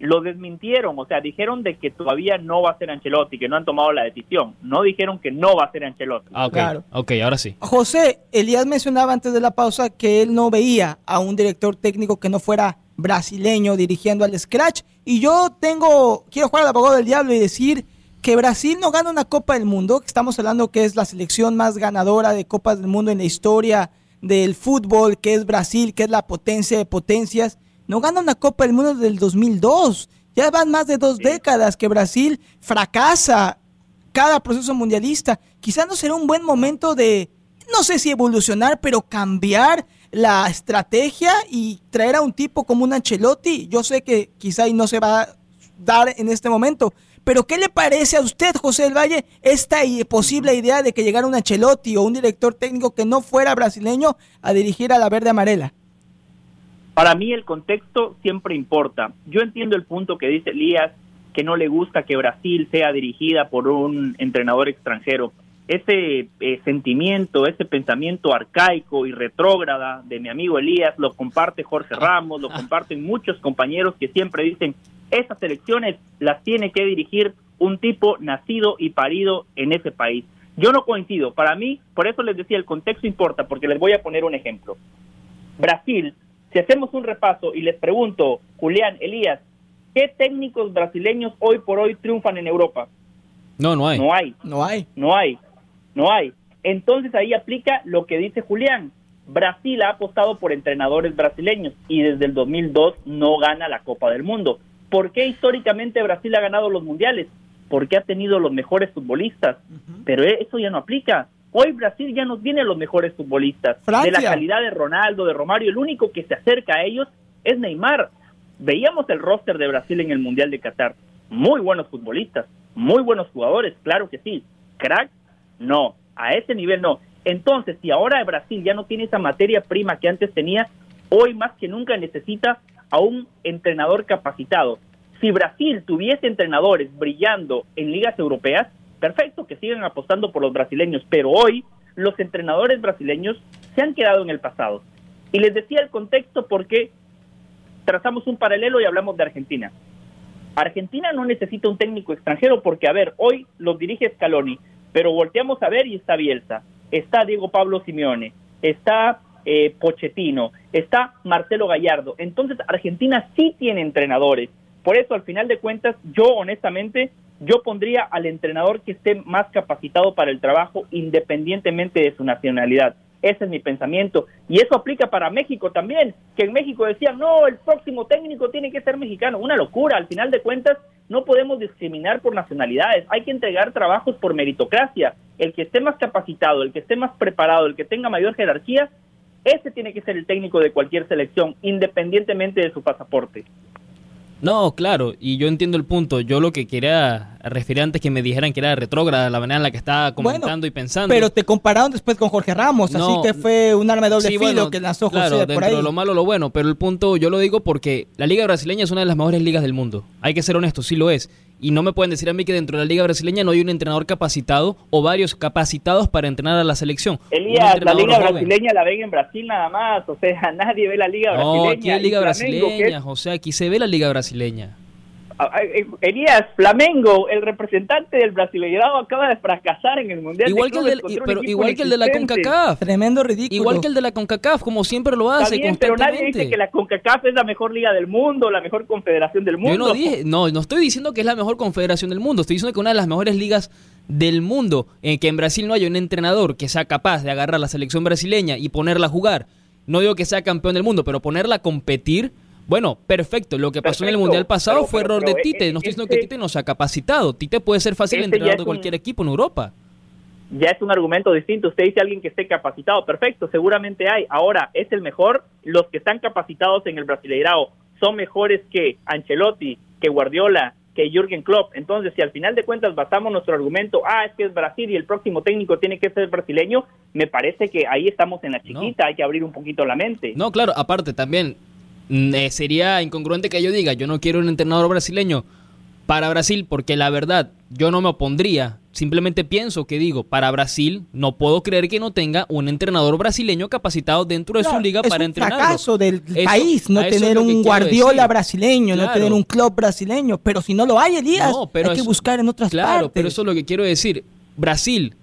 lo desmintieron, o sea, dijeron de que todavía no va a ser Ancelotti, que no han tomado la decisión. No dijeron que no va a ser Ancelotti. Ah, Claro. Ok, ahora sí. José, Elías mencionaba antes de la pausa que él no veía a un director técnico que no fuera brasileño dirigiendo al Scratch. Y yo tengo, quiero jugar al abogado del diablo y decir que Brasil no gana una Copa del Mundo, que estamos hablando que es la selección más ganadora de Copas del Mundo en la historia del fútbol, que es Brasil, que es la potencia de potencias, no gana una Copa del Mundo del 2002. Ya van más de dos décadas que Brasil fracasa cada proceso mundialista. Quizá no será un buen momento de, no sé si evolucionar, pero cambiar la estrategia y traer a un tipo como un Ancelotti. Yo sé que quizá no se va a dar en este momento, pero ¿qué le parece a usted, José del Valle, esta posible idea de que llegara un Ancelotti o un director técnico que no fuera brasileño a dirigir a la verde amarela? Para mí el contexto siempre importa. Yo entiendo el punto que dice Elías, que no le gusta que Brasil sea dirigida por un entrenador extranjero ese eh, sentimiento, ese pensamiento arcaico y retrógrada de mi amigo Elías lo comparte Jorge Ramos, lo comparten muchos compañeros que siempre dicen, esas elecciones las tiene que dirigir un tipo nacido y parido en ese país. Yo no coincido, para mí, por eso les decía, el contexto importa, porque les voy a poner un ejemplo. Brasil, si hacemos un repaso y les pregunto, Julián, Elías, ¿qué técnicos brasileños hoy por hoy triunfan en Europa? No, no hay. No hay. No hay. No hay. No hay. Entonces ahí aplica lo que dice Julián. Brasil ha apostado por entrenadores brasileños y desde el 2002 no gana la Copa del Mundo. ¿Por qué históricamente Brasil ha ganado los mundiales? Porque ha tenido los mejores futbolistas. Pero eso ya no aplica. Hoy Brasil ya no tiene los mejores futbolistas. De la calidad de Ronaldo, de Romario, el único que se acerca a ellos es Neymar. Veíamos el roster de Brasil en el Mundial de Qatar. Muy buenos futbolistas, muy buenos jugadores, claro que sí. Crack no, a ese nivel no. Entonces, si ahora Brasil ya no tiene esa materia prima que antes tenía, hoy más que nunca necesita a un entrenador capacitado. Si Brasil tuviese entrenadores brillando en ligas europeas, perfecto, que sigan apostando por los brasileños, pero hoy los entrenadores brasileños se han quedado en el pasado. Y les decía el contexto porque trazamos un paralelo y hablamos de Argentina. Argentina no necesita un técnico extranjero porque, a ver, hoy los dirige Scaloni, pero volteamos a ver y está Bielsa, está Diego Pablo Simeone, está eh, Pochettino, está Marcelo Gallardo. Entonces Argentina sí tiene entrenadores. Por eso al final de cuentas yo honestamente yo pondría al entrenador que esté más capacitado para el trabajo independientemente de su nacionalidad. Ese es mi pensamiento. Y eso aplica para México también, que en México decían, no, el próximo técnico tiene que ser mexicano. Una locura. Al final de cuentas, no podemos discriminar por nacionalidades. Hay que entregar trabajos por meritocracia. El que esté más capacitado, el que esté más preparado, el que tenga mayor jerarquía, ese tiene que ser el técnico de cualquier selección, independientemente de su pasaporte. No, claro, y yo entiendo el punto. Yo lo que quería referir antes que me dijeran que era retrógrada la manera en la que estaba comentando y pensando. Pero te compararon después con Jorge Ramos, así que fue un arma de doble filo que lanzó José claro, dentro de lo malo lo bueno, pero el punto yo lo digo porque la liga brasileña es una de las mejores ligas del mundo. Hay que ser honesto, sí lo es. Y no me pueden decir a mí que dentro de la liga brasileña no hay un entrenador capacitado o varios capacitados para entrenar a la selección. Elías, la liga brasileña la ven en Brasil nada más, o sea, <laughs> nadie ve la liga brasileña. No, aquí hay liga brasileña, José, aquí se ve la liga brasileña. Eh, Elías, Flamengo, el representante del Brasileirado acaba de fracasar en el Mundial. Igual, que, el, pero igual que el de la CONCACAF. Tremendo ridículo. Igual que el de la CONCACAF, como siempre lo hace Pero nadie dice que la CONCACAF es la mejor liga del mundo, la mejor confederación del mundo. Yo no dije, no, no estoy diciendo que es la mejor confederación del mundo, estoy diciendo que una de las mejores ligas del mundo, en que en Brasil no haya un entrenador que sea capaz de agarrar la selección brasileña y ponerla a jugar. No digo que sea campeón del mundo, pero ponerla a competir bueno, perfecto. Lo que pasó en el Mundial pasado fue error de Tite. No estoy diciendo que este Tite no se ha capacitado. Tite puede ser fácil este entrenador de cualquier equipo en Europa. Ya es un argumento distinto. Usted dice alguien que esté capacitado. Perfecto, seguramente hay. Ahora, ¿es el mejor? Los que están capacitados en el Brasileirao son mejores que Ancelotti, que Guardiola, que Jürgen Klopp. Entonces, si al final de cuentas basamos nuestro argumento, ah, es que es Brasil y el próximo técnico tiene que ser brasileño, me parece que ahí estamos en la chiquita, hay que abrir un poquito la mente. No, claro, aparte también, eh, sería incongruente que yo diga, yo no quiero un entrenador brasileño para Brasil, porque la verdad, yo no me opondría. Simplemente pienso que digo, para Brasil no puedo creer que no tenga un entrenador brasileño capacitado dentro de su liga para entrenar. Es un fracaso del país no tener un Guardiola brasileño, no tener un club brasileño. Pero si no lo hay, Elías, hay que buscar en otras claro, partes. Claro, pero eso es lo que quiero decir. Brasil,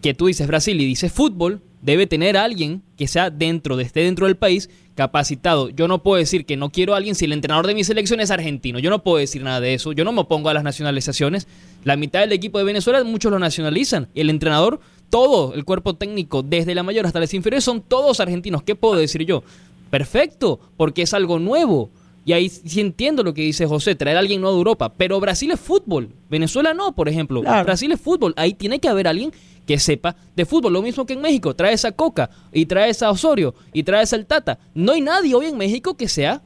que tú dices Brasil y dices fútbol, debe tener a alguien que sea dentro, de esté dentro del país, capacitado. Yo no puedo decir que no quiero a alguien si el entrenador de mi selección es argentino. Yo no puedo decir nada de eso. Yo no me opongo a las nacionalizaciones. La mitad del equipo de Venezuela muchos lo nacionalizan. Y el entrenador, todo el cuerpo técnico, desde la mayor hasta las inferiores, son todos argentinos. ¿Qué puedo decir yo? Perfecto, porque es algo nuevo. Y ahí sí entiendo lo que dice José, traer a alguien nuevo de Europa. Pero Brasil es fútbol. Venezuela no, por ejemplo. Brasil es fútbol. Ahí tiene que haber alguien que sepa de fútbol. Lo mismo que en México, traes a Coca y traes a Osorio y traes al Tata. No hay nadie hoy en México que sea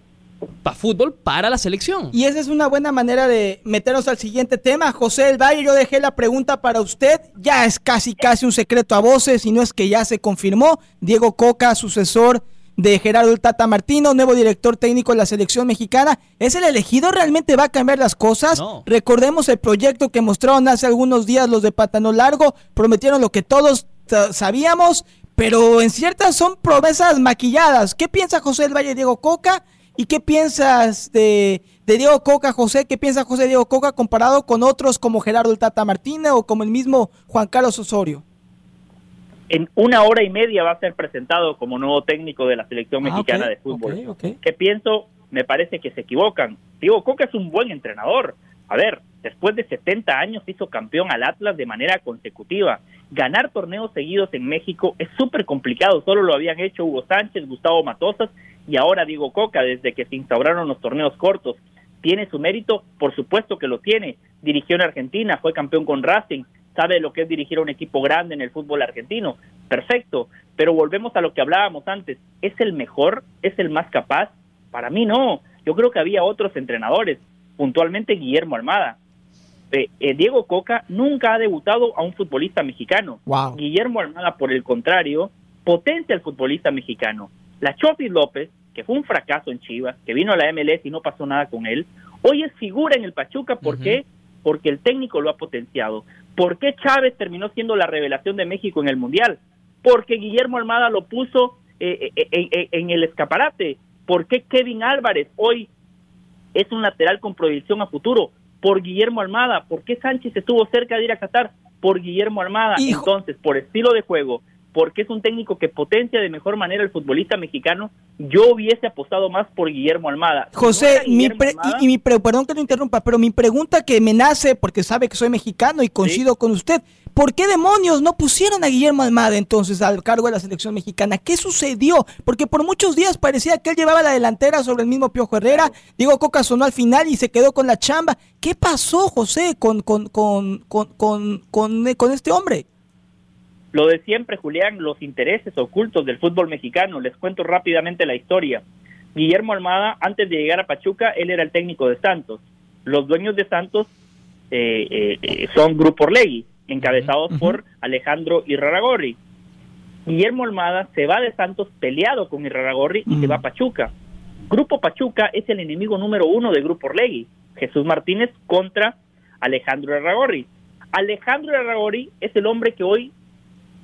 para fútbol para la selección. Y esa es una buena manera de meternos al siguiente tema. José del Valle, yo dejé la pregunta para usted. Ya es casi, casi un secreto a voces, y no es que ya se confirmó. Diego Coca, sucesor de Gerardo Tata Martino, nuevo director técnico de la selección mexicana. ¿Es el elegido? ¿Realmente va a cambiar las cosas? Recordemos el proyecto que mostraron hace algunos días los de Patano Largo, prometieron lo que todos sabíamos, pero en ciertas son promesas maquilladas. ¿Qué piensa José del Valle Diego Coca? ¿Y qué piensas de, de, Diego Coca, José? ¿Qué piensa José Diego Coca comparado con otros como Gerardo el Tata Martínez o como el mismo Juan Carlos Osorio? En una hora y media va a ser presentado como nuevo técnico de la selección ah, mexicana de fútbol. ¿Qué pienso? Me parece que se equivocan. Digo, Coca es un buen entrenador. A ver, después de 70 años hizo campeón al Atlas de manera consecutiva. Ganar torneos seguidos en México es súper complicado. Solo lo habían hecho Hugo Sánchez, Gustavo Matosas y ahora Diego Coca desde que se instauraron los torneos cortos. ¿Tiene su mérito? Por supuesto que lo tiene. Dirigió en Argentina, fue campeón con Racing, sabe lo que es dirigir a un equipo grande en el fútbol argentino. Perfecto, pero volvemos a lo que hablábamos antes. ¿Es el mejor? ¿Es el más capaz? Para mí no. Yo creo que había otros entrenadores, puntualmente Guillermo Almada. Eh, eh, Diego Coca nunca ha debutado a un futbolista mexicano. Guillermo Almada, por el contrario, potencia al futbolista mexicano. La Chofi López, que fue un fracaso en Chivas, que vino a la MLS y no pasó nada con él, hoy es figura en el Pachuca. ¿Por qué? Porque el técnico lo ha potenciado. ¿Por qué Chávez terminó siendo la revelación de México en el Mundial? Porque Guillermo Almada lo puso eh, eh, eh, en el escaparate. ¿Por qué Kevin Álvarez hoy es un lateral con proyección a futuro? Por Guillermo Almada. ¿Por qué Sánchez estuvo cerca de ir a Qatar? Por Guillermo Almada. Entonces, por estilo de juego, porque es un técnico que potencia de mejor manera el futbolista mexicano, yo hubiese apostado más por Guillermo Almada. José, mi y, mi perdón que lo interrumpa, pero mi pregunta que me nace, porque sabe que soy mexicano y coincido con usted, ¿por qué demonios no pusieron a Guillermo Almada entonces al cargo de la selección mexicana? ¿Qué sucedió? Porque por muchos días parecía que él llevaba la delantera sobre el mismo Piojo Herrera, Diego Coca sonó al final y se quedó con la chamba. ¿Qué pasó, José, con, con, con, con, con este hombre? Lo de siempre, Julián, los intereses ocultos del fútbol mexicano. Les cuento rápidamente la historia. Guillermo Almada, antes de llegar a Pachuca, él era el técnico de Santos. Los dueños de Santos eh, eh, son Grupo Orlegui, encabezados por Alejandro Irraragorri. Guillermo Almada se va de Santos peleado con Irraragorri y se va a Pachuca. Grupo Pachuca es el enemigo número uno de Grupo Orlegui. Jesús Martínez contra Alejandro Irraragorri. Alejandro Irraragorri es el hombre que hoy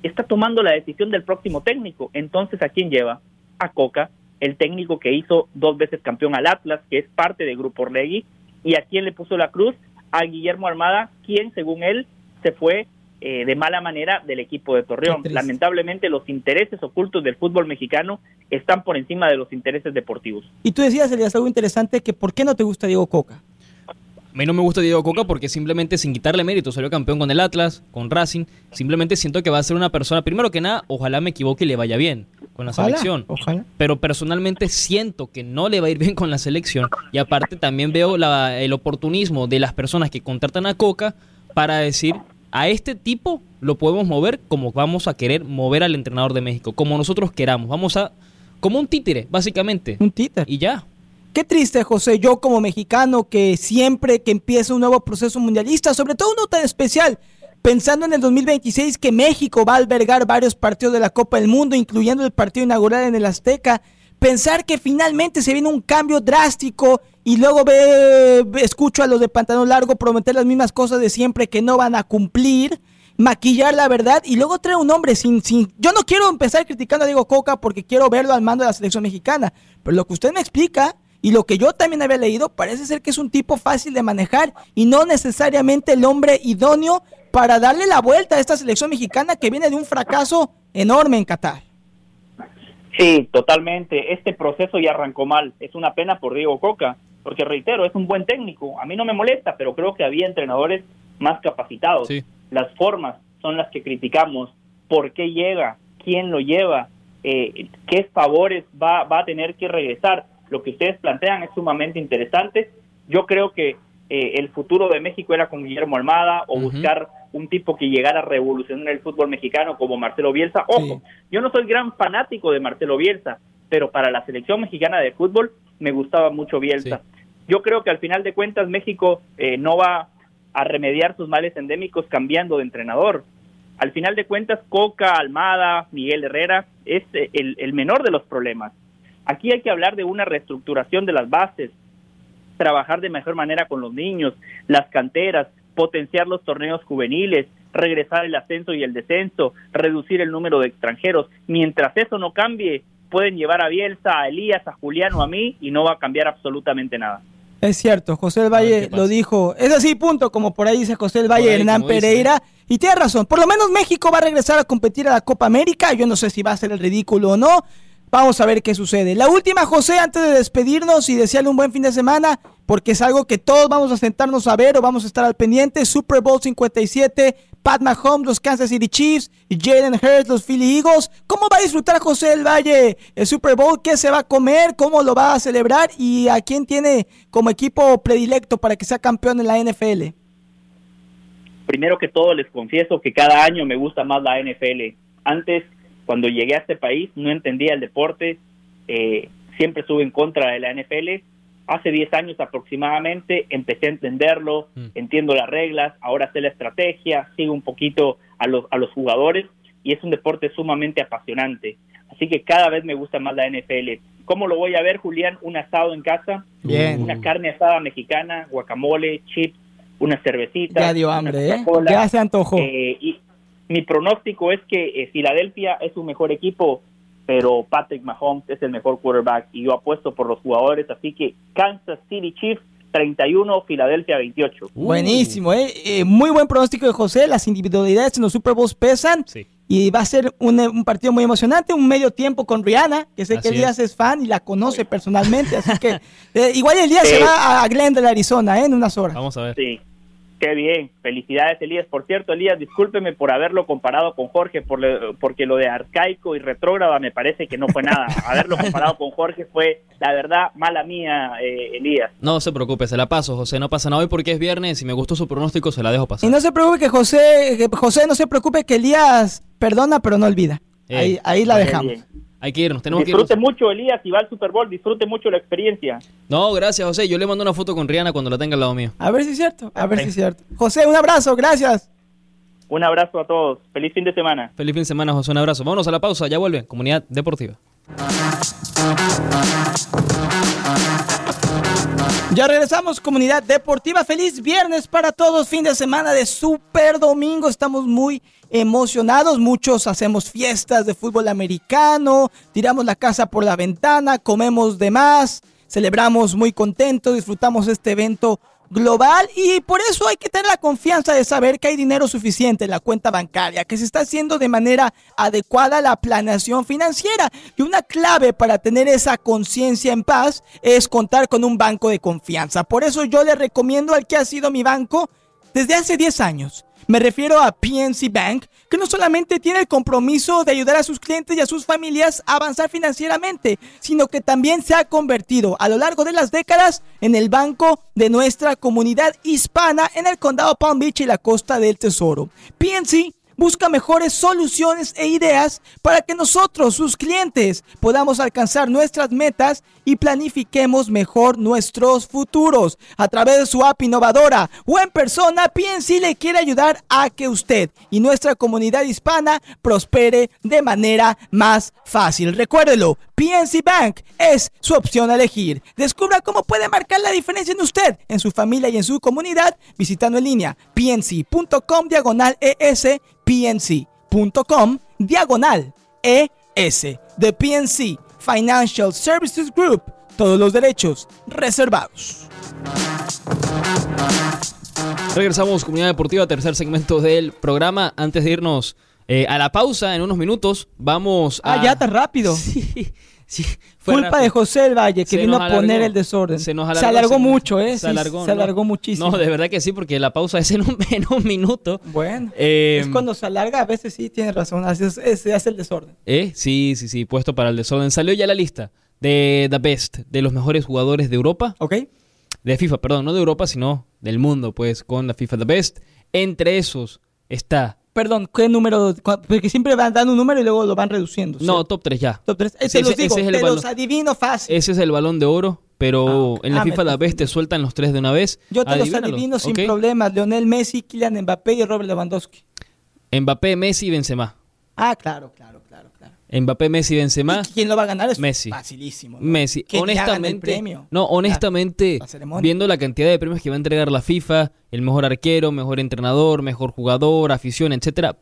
está tomando la decisión del próximo técnico. Entonces, ¿a quién lleva? A Coca, el técnico que hizo dos veces campeón al Atlas, que es parte de Grupo Orlegui. ¿Y a quién le puso la cruz? A Guillermo Armada, quien, según él, se fue eh, de mala manera del equipo de Torreón. Lamentablemente los intereses ocultos del fútbol mexicano están por encima de los intereses deportivos. Y tú decías, Elías, algo interesante, que ¿por qué no te gusta Diego Coca? A mí no me gusta Diego Coca porque simplemente sin quitarle mérito salió campeón con el Atlas, con Racing. Simplemente siento que va a ser una persona, primero que nada, ojalá me equivoque y le vaya bien con la selección. Ojalá. Pero personalmente siento que no le va a ir bien con la selección. Y aparte también veo el oportunismo de las personas que contratan a Coca para decir a este tipo lo podemos mover como vamos a querer mover al entrenador de México, como nosotros queramos. Vamos a. como un títere, básicamente. Un títere. Y ya. Qué triste, José, yo como mexicano que siempre que empieza un nuevo proceso mundialista, sobre todo uno tan especial, pensando en el 2026 que México va a albergar varios partidos de la Copa del Mundo, incluyendo el partido inaugural en el Azteca, pensar que finalmente se viene un cambio drástico y luego ve, escucho a los de pantalón largo prometer las mismas cosas de siempre que no van a cumplir, maquillar la verdad y luego traer un hombre sin, sin... Yo no quiero empezar criticando a Diego Coca porque quiero verlo al mando de la selección mexicana, pero lo que usted me explica y lo que yo también había leído parece ser que es un tipo fácil de manejar y no necesariamente el hombre idóneo para darle la vuelta a esta selección mexicana que viene de un fracaso enorme en Qatar. Sí, totalmente. Este proceso ya arrancó mal. Es una pena por Diego Coca porque reitero, es un buen técnico, a mí no me molesta, pero creo que había entrenadores más capacitados. Las formas son las que criticamos, por qué llega, quién lo lleva, eh, qué favores va, va a tener que regresar. Lo que ustedes plantean es sumamente interesante. Yo creo que eh, el futuro de México era con Guillermo Almada o buscar un tipo que llegara a revolucionar el fútbol mexicano como Marcelo Bielsa. Ojo, yo no soy gran fanático de Marcelo Bielsa, pero para la selección mexicana de fútbol me gustaba mucho Bielsa. Yo creo que al final de cuentas México eh, no va a remediar sus males endémicos cambiando de entrenador. Al final de cuentas, Coca, Almada, Miguel Herrera es eh, el, el menor de los problemas. Aquí hay que hablar de una reestructuración de las bases, trabajar de mejor manera con los niños, las canteras, potenciar los torneos juveniles, regresar el ascenso y el descenso, reducir el número de extranjeros. Mientras eso no cambie, pueden llevar a Bielsa, a Elías, a Julián o a mí y no va a cambiar absolutamente nada. Es cierto, José del Valle lo dijo. Es así, punto, como por ahí dice José del Valle, Hernán Pereira. Y tiene razón, por lo menos México va a regresar a competir a la Copa América. Yo no sé si va a ser el ridículo o no. Vamos a ver qué sucede. La última, José, antes de despedirnos y desearle un buen fin de semana, porque es algo que todos vamos a sentarnos a ver o vamos a estar al pendiente. Super Bowl 57, Pat Mahomes, los Kansas City Chiefs, Jalen Hurts, los Philly Eagles. ¿Cómo va a disfrutar José del Valle el Super Bowl? ¿Qué se va a comer? ¿Cómo lo va a celebrar? ¿Y a quién tiene como equipo predilecto para que sea campeón en la NFL? Primero que todo les confieso que cada año me gusta más la NFL. Antes cuando llegué a este país no entendía el deporte, eh, siempre estuve en contra de la NFL. Hace 10 años aproximadamente empecé a entenderlo, mm. entiendo las reglas, ahora sé la estrategia, sigo un poquito a los, a los jugadores y es un deporte sumamente apasionante. Así que cada vez me gusta más la NFL. ¿Cómo lo voy a ver, Julián? Un asado en casa, una carne asada mexicana, guacamole, chips, una cervecita. Ya dio hambre, ¿eh? Ya se antojó. Eh, y, mi pronóstico es que eh, Filadelfia es un mejor equipo, pero Patrick Mahomes es el mejor quarterback y yo apuesto por los jugadores, así que Kansas City Chiefs 31, Filadelfia 28. Buenísimo, ¿eh? ¿eh? muy buen pronóstico de José. Las individualidades en los Super Bowls pesan. Y va a ser un, partido muy emocionante, un medio tiempo con Rihanna, que sé que Elías es. fan y la conoce personalmente. Así que eh, igual el día <laughs> se va a Glendale, Arizona, ¿eh? en unas horas. Vamos a ver. Sí. Qué bien, felicidades Elías. Por cierto, Elías, discúlpeme por haberlo comparado con Jorge, por porque lo de arcaico y retrógrada me parece que no fue nada. <laughs> haberlo comparado con Jorge fue, la verdad, mala mía, eh, Elías. No se preocupe, se la paso, José, no pasa nada hoy porque es viernes y me gustó su pronóstico, se la dejo pasar. Y no se preocupe que José, José no se preocupe que Elías perdona pero no olvida. ahí, ahí la dejamos. Hay que irnos, tenemos disfrute mucho, Elías, y va al Super Bowl, disfrute mucho la experiencia. No, gracias, José. Yo le mando una foto con Rihanna cuando la tenga al lado mío. A ver si es cierto, a ver si es cierto. José, un abrazo, gracias. Un abrazo a todos. Feliz fin de semana. Feliz fin de semana, José. Un abrazo. Vámonos a la pausa. Ya vuelve. Comunidad Deportiva. Ya regresamos, comunidad deportiva. Feliz viernes para todos. Fin de semana de Super Domingo. Estamos muy emocionados. Muchos hacemos fiestas de fútbol americano. Tiramos la casa por la ventana. Comemos de más. Celebramos muy contentos. Disfrutamos este evento global y por eso hay que tener la confianza de saber que hay dinero suficiente en la cuenta bancaria, que se está haciendo de manera adecuada la planeación financiera. Y una clave para tener esa conciencia en paz es contar con un banco de confianza. Por eso yo le recomiendo al que ha sido mi banco desde hace 10 años. Me refiero a PNC Bank, que no solamente tiene el compromiso de ayudar a sus clientes y a sus familias a avanzar financieramente, sino que también se ha convertido a lo largo de las décadas en el banco de nuestra comunidad hispana en el condado Palm Beach y la costa del Tesoro. PNC busca mejores soluciones e ideas para que nosotros, sus clientes, podamos alcanzar nuestras metas y planifiquemos mejor nuestros futuros. A través de su app innovadora o en persona, PNC le quiere ayudar a que usted y nuestra comunidad hispana prospere de manera más fácil. Recuérdelo, PNC Bank es su opción a elegir. Descubra cómo puede marcar la diferencia en usted, en su familia y en su comunidad visitando en línea pnc.com diagonal ES pnc.com diagonal ES de PNC Financial Services Group. Todos los derechos reservados. Regresamos, Comunidad Deportiva, tercer segmento del programa. Antes de irnos eh, a la pausa, en unos minutos, vamos a... Ah, ya tan rápido. <laughs> Sí. Sí, Culpa de José el Valle, que vino a poner el desorden. Se, nos alargó, mucho, ¿eh? Se alargó, se alargó muchísimo. No, de verdad que sí, porque la pausa es en un, <laughs> minuto. Bueno, eh, es cuando se alarga, a veces sí, tiene razón, así se hace el desorden. ¿Eh? Sí, sí, sí, puesto para el desorden. Salió ya la lista de The Best, de los mejores jugadores de Europa. Ok. De FIFA, perdón, no de Europa, sino del mundo, pues, con la FIFA The Best. Entre esos está Perdón, ¿qué número? Porque siempre van dando un número y luego lo van reduciendo. No, top 3 ya. Top 3. Ese, los digo, es el los adivino fácil. Ese es el balón de oro, pero ah, en la ah, FIFA la vez te sueltan los tres de una vez. Yo te los adivino sin problemas. Leonel Messi, Kylian Mbappé y Robert Lewandowski. Mbappé, Messi y Benzema. Ah, claro, claro. Mbappé, Messi, Benzema. ¿Quién lo va a ganar? Es Messi. Facilísimo. Messi. honestamente, no, honestamente, viendo la cantidad de premios que va a entregar la FIFA, el mejor arquero, mejor entrenador, mejor jugador, afición, etcétera,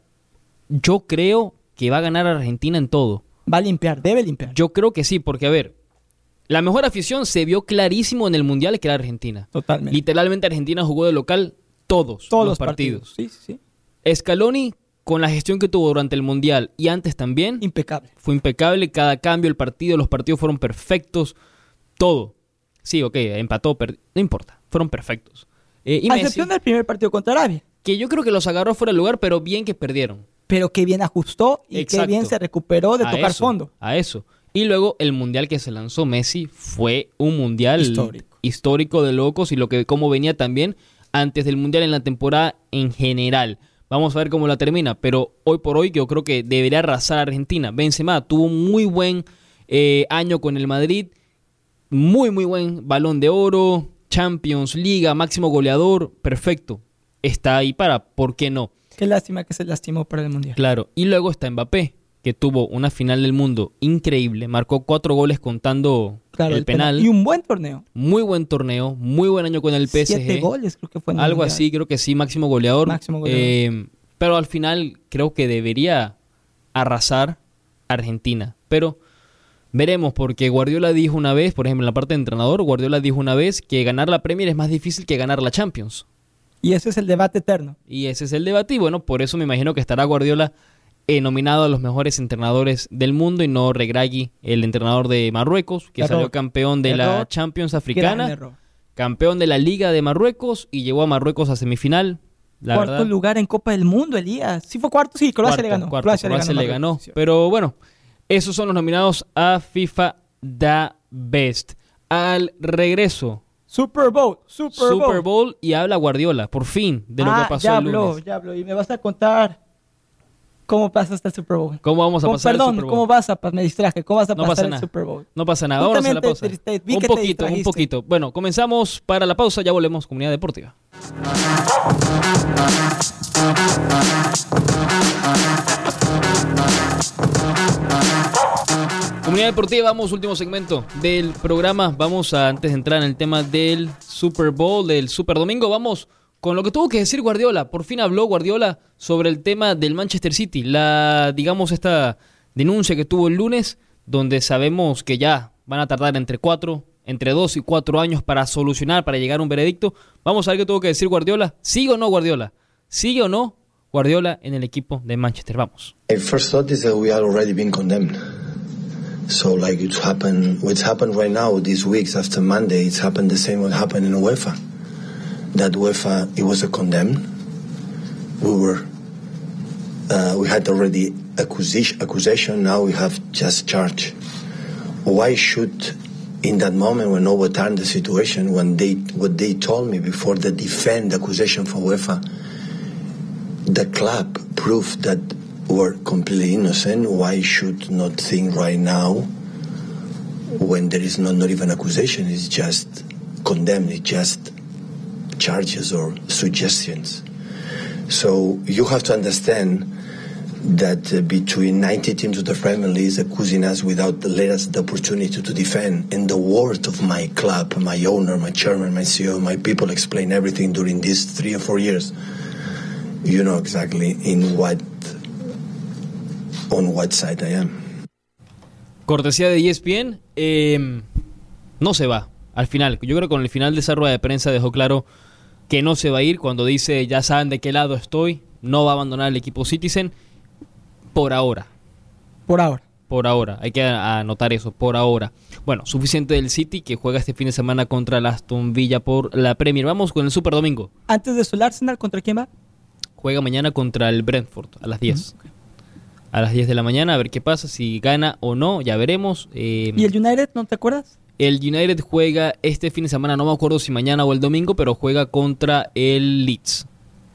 yo creo que va a ganar Argentina en todo. Va a limpiar, debe limpiar. Yo creo que sí, porque a ver, la mejor afición se vio clarísimo en el mundial que era Argentina. Totalmente. Literalmente Argentina jugó de local todos, todos los, partidos. partidos. Sí, sí. Scaloni con la gestión que tuvo durante el Mundial y antes también. Impecable. Fue impecable, cada cambio, el partido, los partidos fueron perfectos, todo. Sí, ok, empató, no importa, fueron perfectos. Eh, a excepción del primer partido contra Arabia. Que yo creo que los agarró fuera de lugar, pero bien que perdieron. Pero que bien ajustó y que bien se recuperó de tocar fondo. A eso. Y luego el mundial que se lanzó Messi fue un mundial histórico, histórico de locos y lo que como venía también antes del mundial en la temporada en general. Vamos a ver cómo la termina, pero hoy por hoy yo creo que debería arrasar a Argentina. Benzema tuvo un muy buen eh, año con el Madrid, muy muy buen balón de oro, Champions, Liga, máximo goleador, perfecto. Está ahí para, ¿por qué no? Qué lástima que se lastimó para el Mundial. Claro, y luego está Mbappé, que tuvo una final del mundo increíble, marcó cuatro goles contando el, penal. Y un buen torneo. Muy buen torneo, muy buen año con el PSG. Siete goles creo que fue. Algo así, creo que sí, máximo goleador. Máximo goleador. Eh, pero al final creo que debería arrasar Argentina. Pero veremos, porque Guardiola dijo una vez, por ejemplo, en la parte de entrenador, Guardiola dijo una vez que ganar la Premier es más difícil que ganar la Champions. Y ese es el debate eterno. Y ese es el debate, y bueno, por eso me imagino que estará Guardiola eh, nominado a los mejores entrenadores del mundo y no Regragui, el entrenador de Marruecos, que salió campeón de la Champions africana, campeón de la Liga de Marruecos y llevó a Marruecos a semifinal. cuarto lugar en Copa del Mundo, Elías. Sí fue cuarto, sí, Croacia le ganó. Croacia, le ganó. Pero bueno, esos son los nominados a FIFA Da Best. Al regreso. Super Bowl, Super, Super Bowl. y habla Guardiola, por fin, de lo que ah, pasó ya el habló, Ya habló, y me vas a contar ¿Cómo pasaste el Super Bowl? ¿Cómo vamos a pasar perdón, el Super Bowl? ¿cómo vas a me distraje? ¿Cómo vas a pasar el Super Bowl? No pasa nada. Vamos a la pausa. un poquito, un poquito. Bueno, comenzamos para la pausa, ya volvemos Comunidad Deportiva. Comunidad Deportiva, vamos, último segmento del programa. Vamos a, antes de entrar en el tema del Super Bowl, del Super Domingo, vamos con lo que tuvo que decir Guardiola. Por fin habló Guardiola sobre el tema del Manchester City. La, digamos, esta denuncia que tuvo el lunes, donde sabemos que ya van a tardar entre cuatro, entre dos y cuatro años para solucionar, para llegar a un veredicto. Vamos a ver qué tuvo que decir Guardiola. ¿Sigue o no Guardiola? ¿Sigue o no Guardiola en el equipo de Manchester? Vamos. first thought is that we are already being condemned. So like it's happened, what's happened right now, these weeks after Monday, it's happened the same what happened in UEFA. That UEFA, it was a condemned. We were, uh, we had already accusation, accusation, now we have just charge. Why should, in that moment when overturned the situation, when they, what they told me before the defend accusation for UEFA, the club proved that were completely innocent, why should not think right now when there is not, not even accusation, it's just condemned, it's just charges or suggestions. So you have to understand that uh, between 90 teams of the League is accusing us without the opportunity to defend. And the word of my club, my owner, my chairman, my CEO, my people explain everything during these three or four years. You know exactly in what on what side I am. Cortesía de ESPN, eh, no se va al final. Yo creo que con el final de esa rueda de prensa dejó claro que no se va a ir cuando dice ya saben de qué lado estoy, no va a abandonar el equipo Citizen por ahora. Por ahora. Por ahora, hay que anotar eso, por ahora. Bueno, suficiente del City que juega este fin de semana contra el Aston Villa por la Premier. Vamos con el Super Domingo. Antes de eso, el Arsenal, ¿contra quién va? Juega mañana contra el Brentford a las 10 a las 10 de la mañana, a ver qué pasa, si gana o no, ya veremos. Eh, ¿Y el United, no te acuerdas? El United juega este fin de semana, no me acuerdo si mañana o el domingo, pero juega contra el Leeds.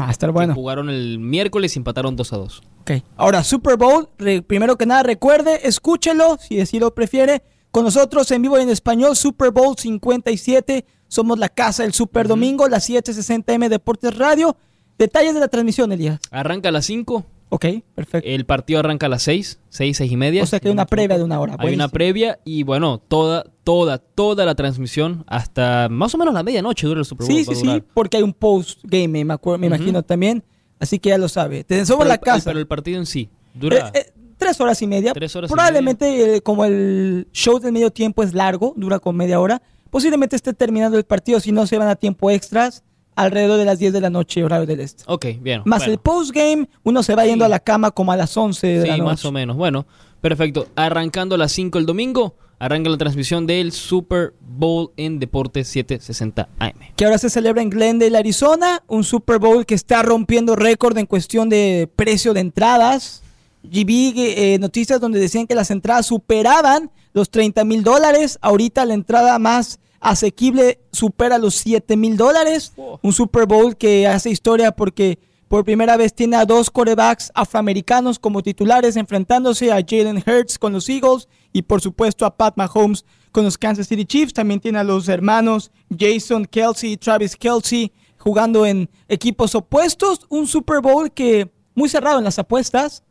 Va a estar bueno. Jugaron el miércoles y empataron 2 a 2. Ok. Ahora, Super Bowl, primero que nada, recuerde, escúchelo, si así lo prefiere. Con nosotros en vivo y en español, Super Bowl 57. Somos la casa del Super Domingo, las 760M Deportes Radio. Detalles de la transmisión, Elías. Arranca a las 5, Ok, perfecto. El partido arranca a las 6, 6, 6 y media. O sea que hay una previa de una hora. Hay una previa y bueno, toda, toda, toda la transmisión hasta más o menos la medianoche dura el Super Bowl. Sí, sí, sí, porque hay un post-game, me, me imagino también. Así que ya lo sabe. Te somos la casa. Pero el partido en sí dura... Eh, eh, tres horas y media. Tres horas Probablemente y media. Eh, como el show del medio tiempo es largo, dura con media hora, posiblemente esté terminando el partido si no se van a tiempo extras alrededor de las 10 de la noche, horario del este. Ok, bien. Más el postgame, uno se va yendo a la cama como a las 11 de la noche. más o menos. Bueno, perfecto. Arrancando a las 5 el domingo, arranca la transmisión del Super Bowl en Deportes 760 AM. Que ahora se celebra en Glendale, Arizona. Un Super Bowl que está rompiendo récord en cuestión de precio de entradas. Y vi eh, noticias donde decían que las entradas superaban los 30 mil dólares. Ahorita la entrada más asequible supera los 7 mil dólares. Un Super Bowl que hace historia porque por primera vez tiene a dos corebacks afroamericanos como titulares enfrentándose a Jalen Hurts con los Eagles y por supuesto a Pat Mahomes con los Kansas City Chiefs. También tiene a los hermanos Jason Kelsey y Travis Kelsey jugando en equipos opuestos. Un Super Bowl que muy cerrado en las apuestas.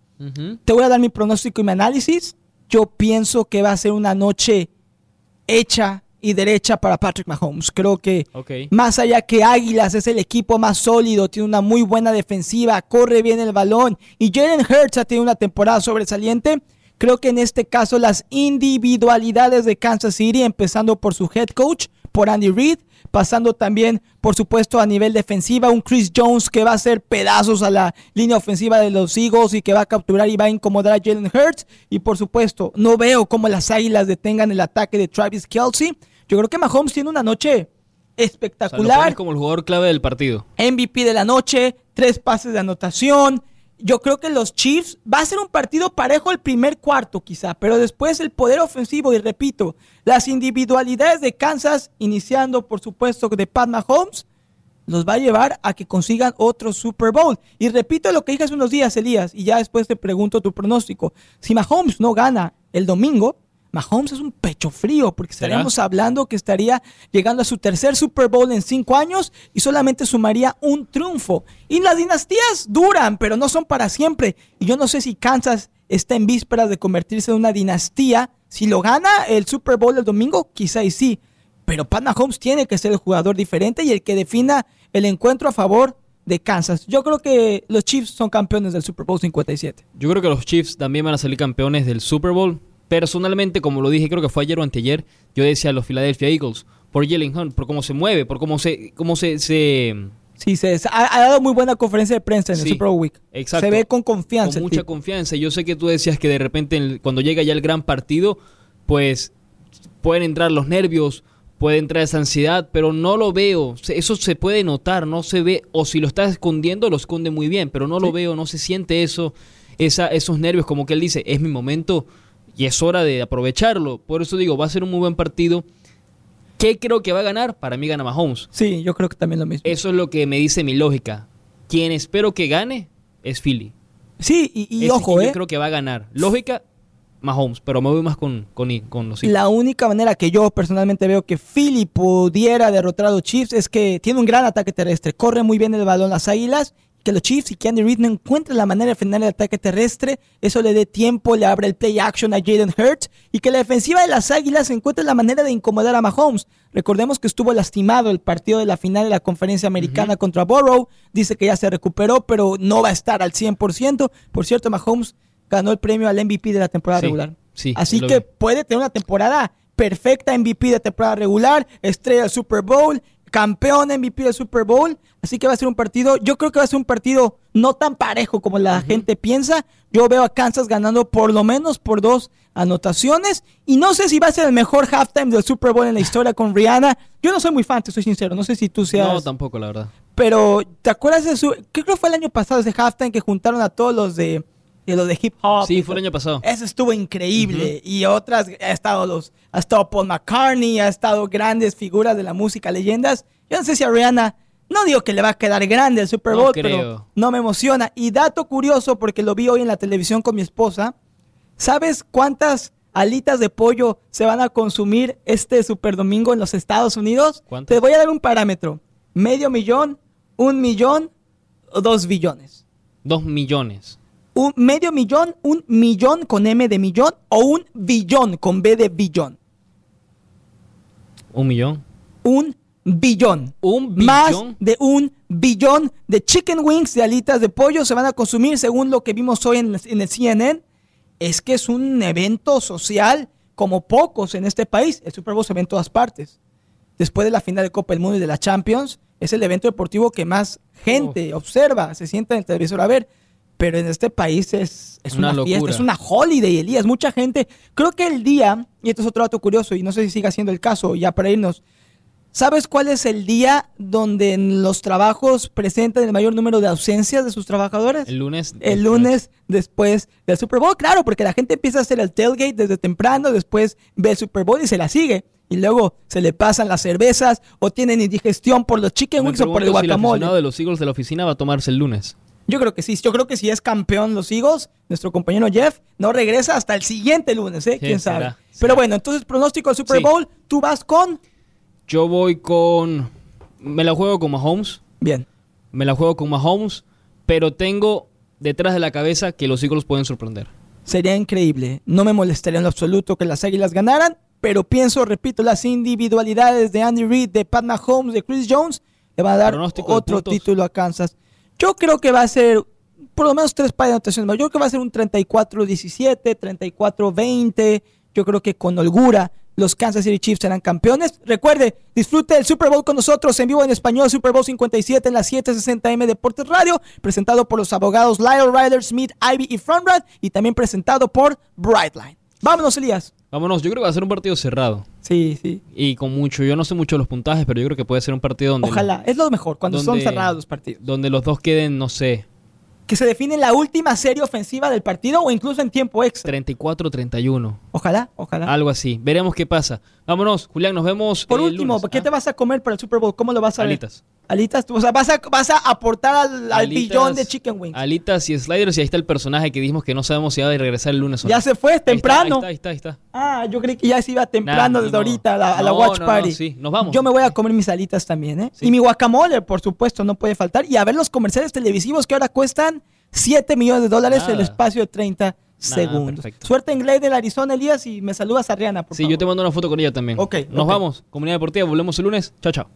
Te voy a dar mi pronóstico y mi análisis. Yo pienso que va a ser una noche hecha y derecha para Patrick Mahomes. Creo que más allá que Águilas es el equipo más sólido, tiene una muy buena defensiva, corre bien el balón y Jalen Hurts ha tenido una temporada sobresaliente. Creo que en este caso las individualidades de Kansas City, empezando por su head coach, por Andy Reid, pasando también, por supuesto, a nivel defensiva, un Chris Jones que va a hacer pedazos a la línea ofensiva de los Eagles y que va a capturar y va a incomodar a Jalen Hurts. Y por supuesto, no veo cómo las Águilas detengan el ataque de Travis Kelsey. Yo creo que Mahomes tiene una noche espectacular. como el jugador clave del partido. MVP de la noche, tres pases de anotación. Yo creo que los Chiefs va a ser un partido parejo el primer cuarto quizá, pero después el poder ofensivo y repito, las individualidades de Kansas, iniciando por supuesto de Pat Mahomes, los va a llevar a que consigan otro Super Bowl. Y repito lo que dije hace unos días, Elías, y ya después te pregunto tu pronóstico. Si Mahomes no gana el domingo, Mahomes es un pecho frío, porque estaríamos hablando que estaría llegando a su tercer Super Bowl en cinco años y solamente sumaría un triunfo. Y las dinastías duran, pero no son para siempre. Y yo no sé si Kansas está en vísperas de convertirse en una dinastía. Si lo gana el Super Bowl el domingo, quizá y sí. Pero Pat Mahomes tiene que ser el jugador diferente y el que defina el encuentro a favor de Kansas. Yo creo que los Chiefs son campeones del Super Bowl 57. Yo creo que los Chiefs también van a salir campeones del Super Bowl. Personalmente, como lo dije, creo que fue ayer o anteayer, yo decía a los Philadelphia Eagles, por Jalen Hunt, por cómo se mueve, por cómo se... Cómo se, Sí, se, ha, dado muy buena conferencia de prensa en el Super Bowl Week. Exacto. Se ve con confianza. Con mucha confianza. Yo sé que tú decías que de repente cuando llega ya el gran partido, pues pueden entrar los nervios, puede entrar esa ansiedad, pero no lo veo. Eso se puede notar, no se ve, o si lo está escondiendo, lo esconde muy bien, pero no lo veo, no se siente eso, esa, esos nervios, como que él dice, es mi momento y es hora de aprovecharlo. Por eso digo, va a ser un muy buen partido. ¿Qué creo que va a ganar? Para mí gana Mahomes. Sí, yo creo que también lo mismo. Eso es lo que me dice mi lógica. Quien espero que gane es Philly. Sí, y, ojo, Yo ¿eh? creo que va a ganar. Lógica, Mahomes, pero me voy más con, con, con los La única manera que yo personalmente veo que Philly pudiera derrotar a los Chiefs es que tiene un gran ataque terrestre, corre muy bien el balón las Águilas que los Chiefs y que Andy Reid no encuentren la manera de frenar el ataque terrestre, eso le dé tiempo, le abre el play action a Jaden Hurts y que la defensiva de las Águilas encuentre la manera de incomodar a Mahomes. Recordemos que estuvo lastimado el partido de la final de la conferencia americana contra Burrow, dice que ya se recuperó, pero no va a estar al 100%. Por cierto, Mahomes ganó el premio al MVP de la temporada regular. Así que puede tener una temporada perfecta MVP de temporada regular, estrella del Super Bowl, campeón MVP del Super Bowl. Así que va a ser un partido, yo creo que va a ser un partido no tan parejo como la gente piensa. Yo veo a Kansas ganando por lo menos por dos anotaciones. Y no sé si va a ser el mejor halftime del Super Bowl en la historia con Rihanna. Yo no soy muy fan, te soy sincero. No sé si tú seas. No, tampoco, la verdad. Pero, ¿te acuerdas de su. Creo que fue el año pasado ese halftime que juntaron a todos los de y lo de hip hop. Sí, fue el año pasado. Eso estuvo increíble. Y otras, ha estado los, ha estado Paul McCartney, ha estado grandes figuras de la música, leyendas. Yo no sé si a Rihanna, no digo que le va a quedar grande el Super Bowl, pero no me emociona. Y dato curioso, porque lo vi hoy en la televisión con mi esposa, ¿sabes cuántas alitas de pollo se van a consumir este Super Domingo en los Estados Unidos? Te voy a dar un parámetro. Medio millón, un millón o dos billones. Dos millones un medio millón, un millón con M de millón o un billón con B de billón. ¿Un millón? Un billón. ¿Un billón? Más de un billón de chicken wings, de alitas de pollo se van a consumir según lo que vimos hoy en, en el CNN. Es que es un evento social como pocos en este país. El Super Bowl se ve en todas partes. Después de la final de Copa del Mundo y de la Champions, es el evento deportivo que más gente observa, se sienta en el televisor a ver pero en este país es, es una, fiesta, es una holiday, Elías. Mucha gente, creo que el día, y esto es otro dato curioso, y no sé si siga siendo el caso, ya para irnos, ¿sabes cuál es el día donde en los trabajos presentan el mayor número de ausencias de sus trabajadores? El lunes. El lunes después del Super Bowl, claro, porque la gente empieza a hacer el tailgate desde temprano, después ve el Super Bowl y se la sigue. Y luego se le pasan las cervezas o tienen indigestión por los chicken wings o por el guacamole. Si el de los Eagles de la oficina va a tomarse el lunes. Yo creo que sí. Yo creo que si es campeón los Eagles, nuestro compañero Jeff no regresa hasta el siguiente lunes, ¿eh? ¿Quién sabe? Pero bueno, entonces pronóstico del Super Bowl, ¿tú vas con? Yo voy con... Me la juego con Mahomes. Bien. Me la juego con Mahomes, pero tengo detrás de la cabeza que los Eagles pueden sorprender. Sería increíble. No me molestaría en lo absoluto que las Águilas ganaran, pero pienso, repito, las individualidades de Andy Reid, de Pat Mahomes, de Chris Jones, le van a dar otro título a Kansas. Yo creo que va a ser por lo menos tres pares de anotaciones más. Yo creo que va a ser un 34-17, 34-20. Yo creo que con holgura los Kansas City Chiefs serán campeones. Recuerde, disfrute el Super Bowl con nosotros en vivo en español, Super Bowl 57 en las 760M Deportes Radio, presentado por los abogados Lyle Ryder, Smith, Ivy y Frontrad, y también presentado por Brightline. Vámonos, Elías. Vámonos, yo creo que va a ser un partido cerrado. Sí, sí. Y con mucho, yo no sé mucho los puntajes, pero yo creo que puede ser un partido donde... Ojalá, es lo mejor, cuando son cerrados los partidos. Donde los dos queden, no sé... Que se define la última serie ofensiva del partido o incluso en tiempo extra. 34-31. Ojalá, ojalá. Algo así. Veremos qué pasa. Vámonos, Julián, nos vemos. Por último, ¿qué te vas a comer para el Super Bowl? ¿Cómo lo vas a ver? Alitas. Alitas, o sea, vas a, vas a aportar al, billón de chicken wings. Alitas y sliders, y ahí está el personaje que dijimos que no sabemos si va a regresar el lunes o no. Ya se fue, temprano. Ahí está, ahí está, Ah, yo creí que ya se iba temprano desde ahorita a la, watch party. sí, nos vamos. Yo me voy a comer mis alitas también, ¿eh? Y mi guacamole, por supuesto, no puede faltar. Y a ver los comerciales televisivos que ahora cuestan 7 millones de dólares el espacio de 30 segundos. Suerte en Glade del Arizona, Elías, y me saludas a Rihanna, por Sí, yo te mando una foto con ella también. Ok. Nos vamos. Comunidad Deportiva, volvemos el lunes. Chao, chao.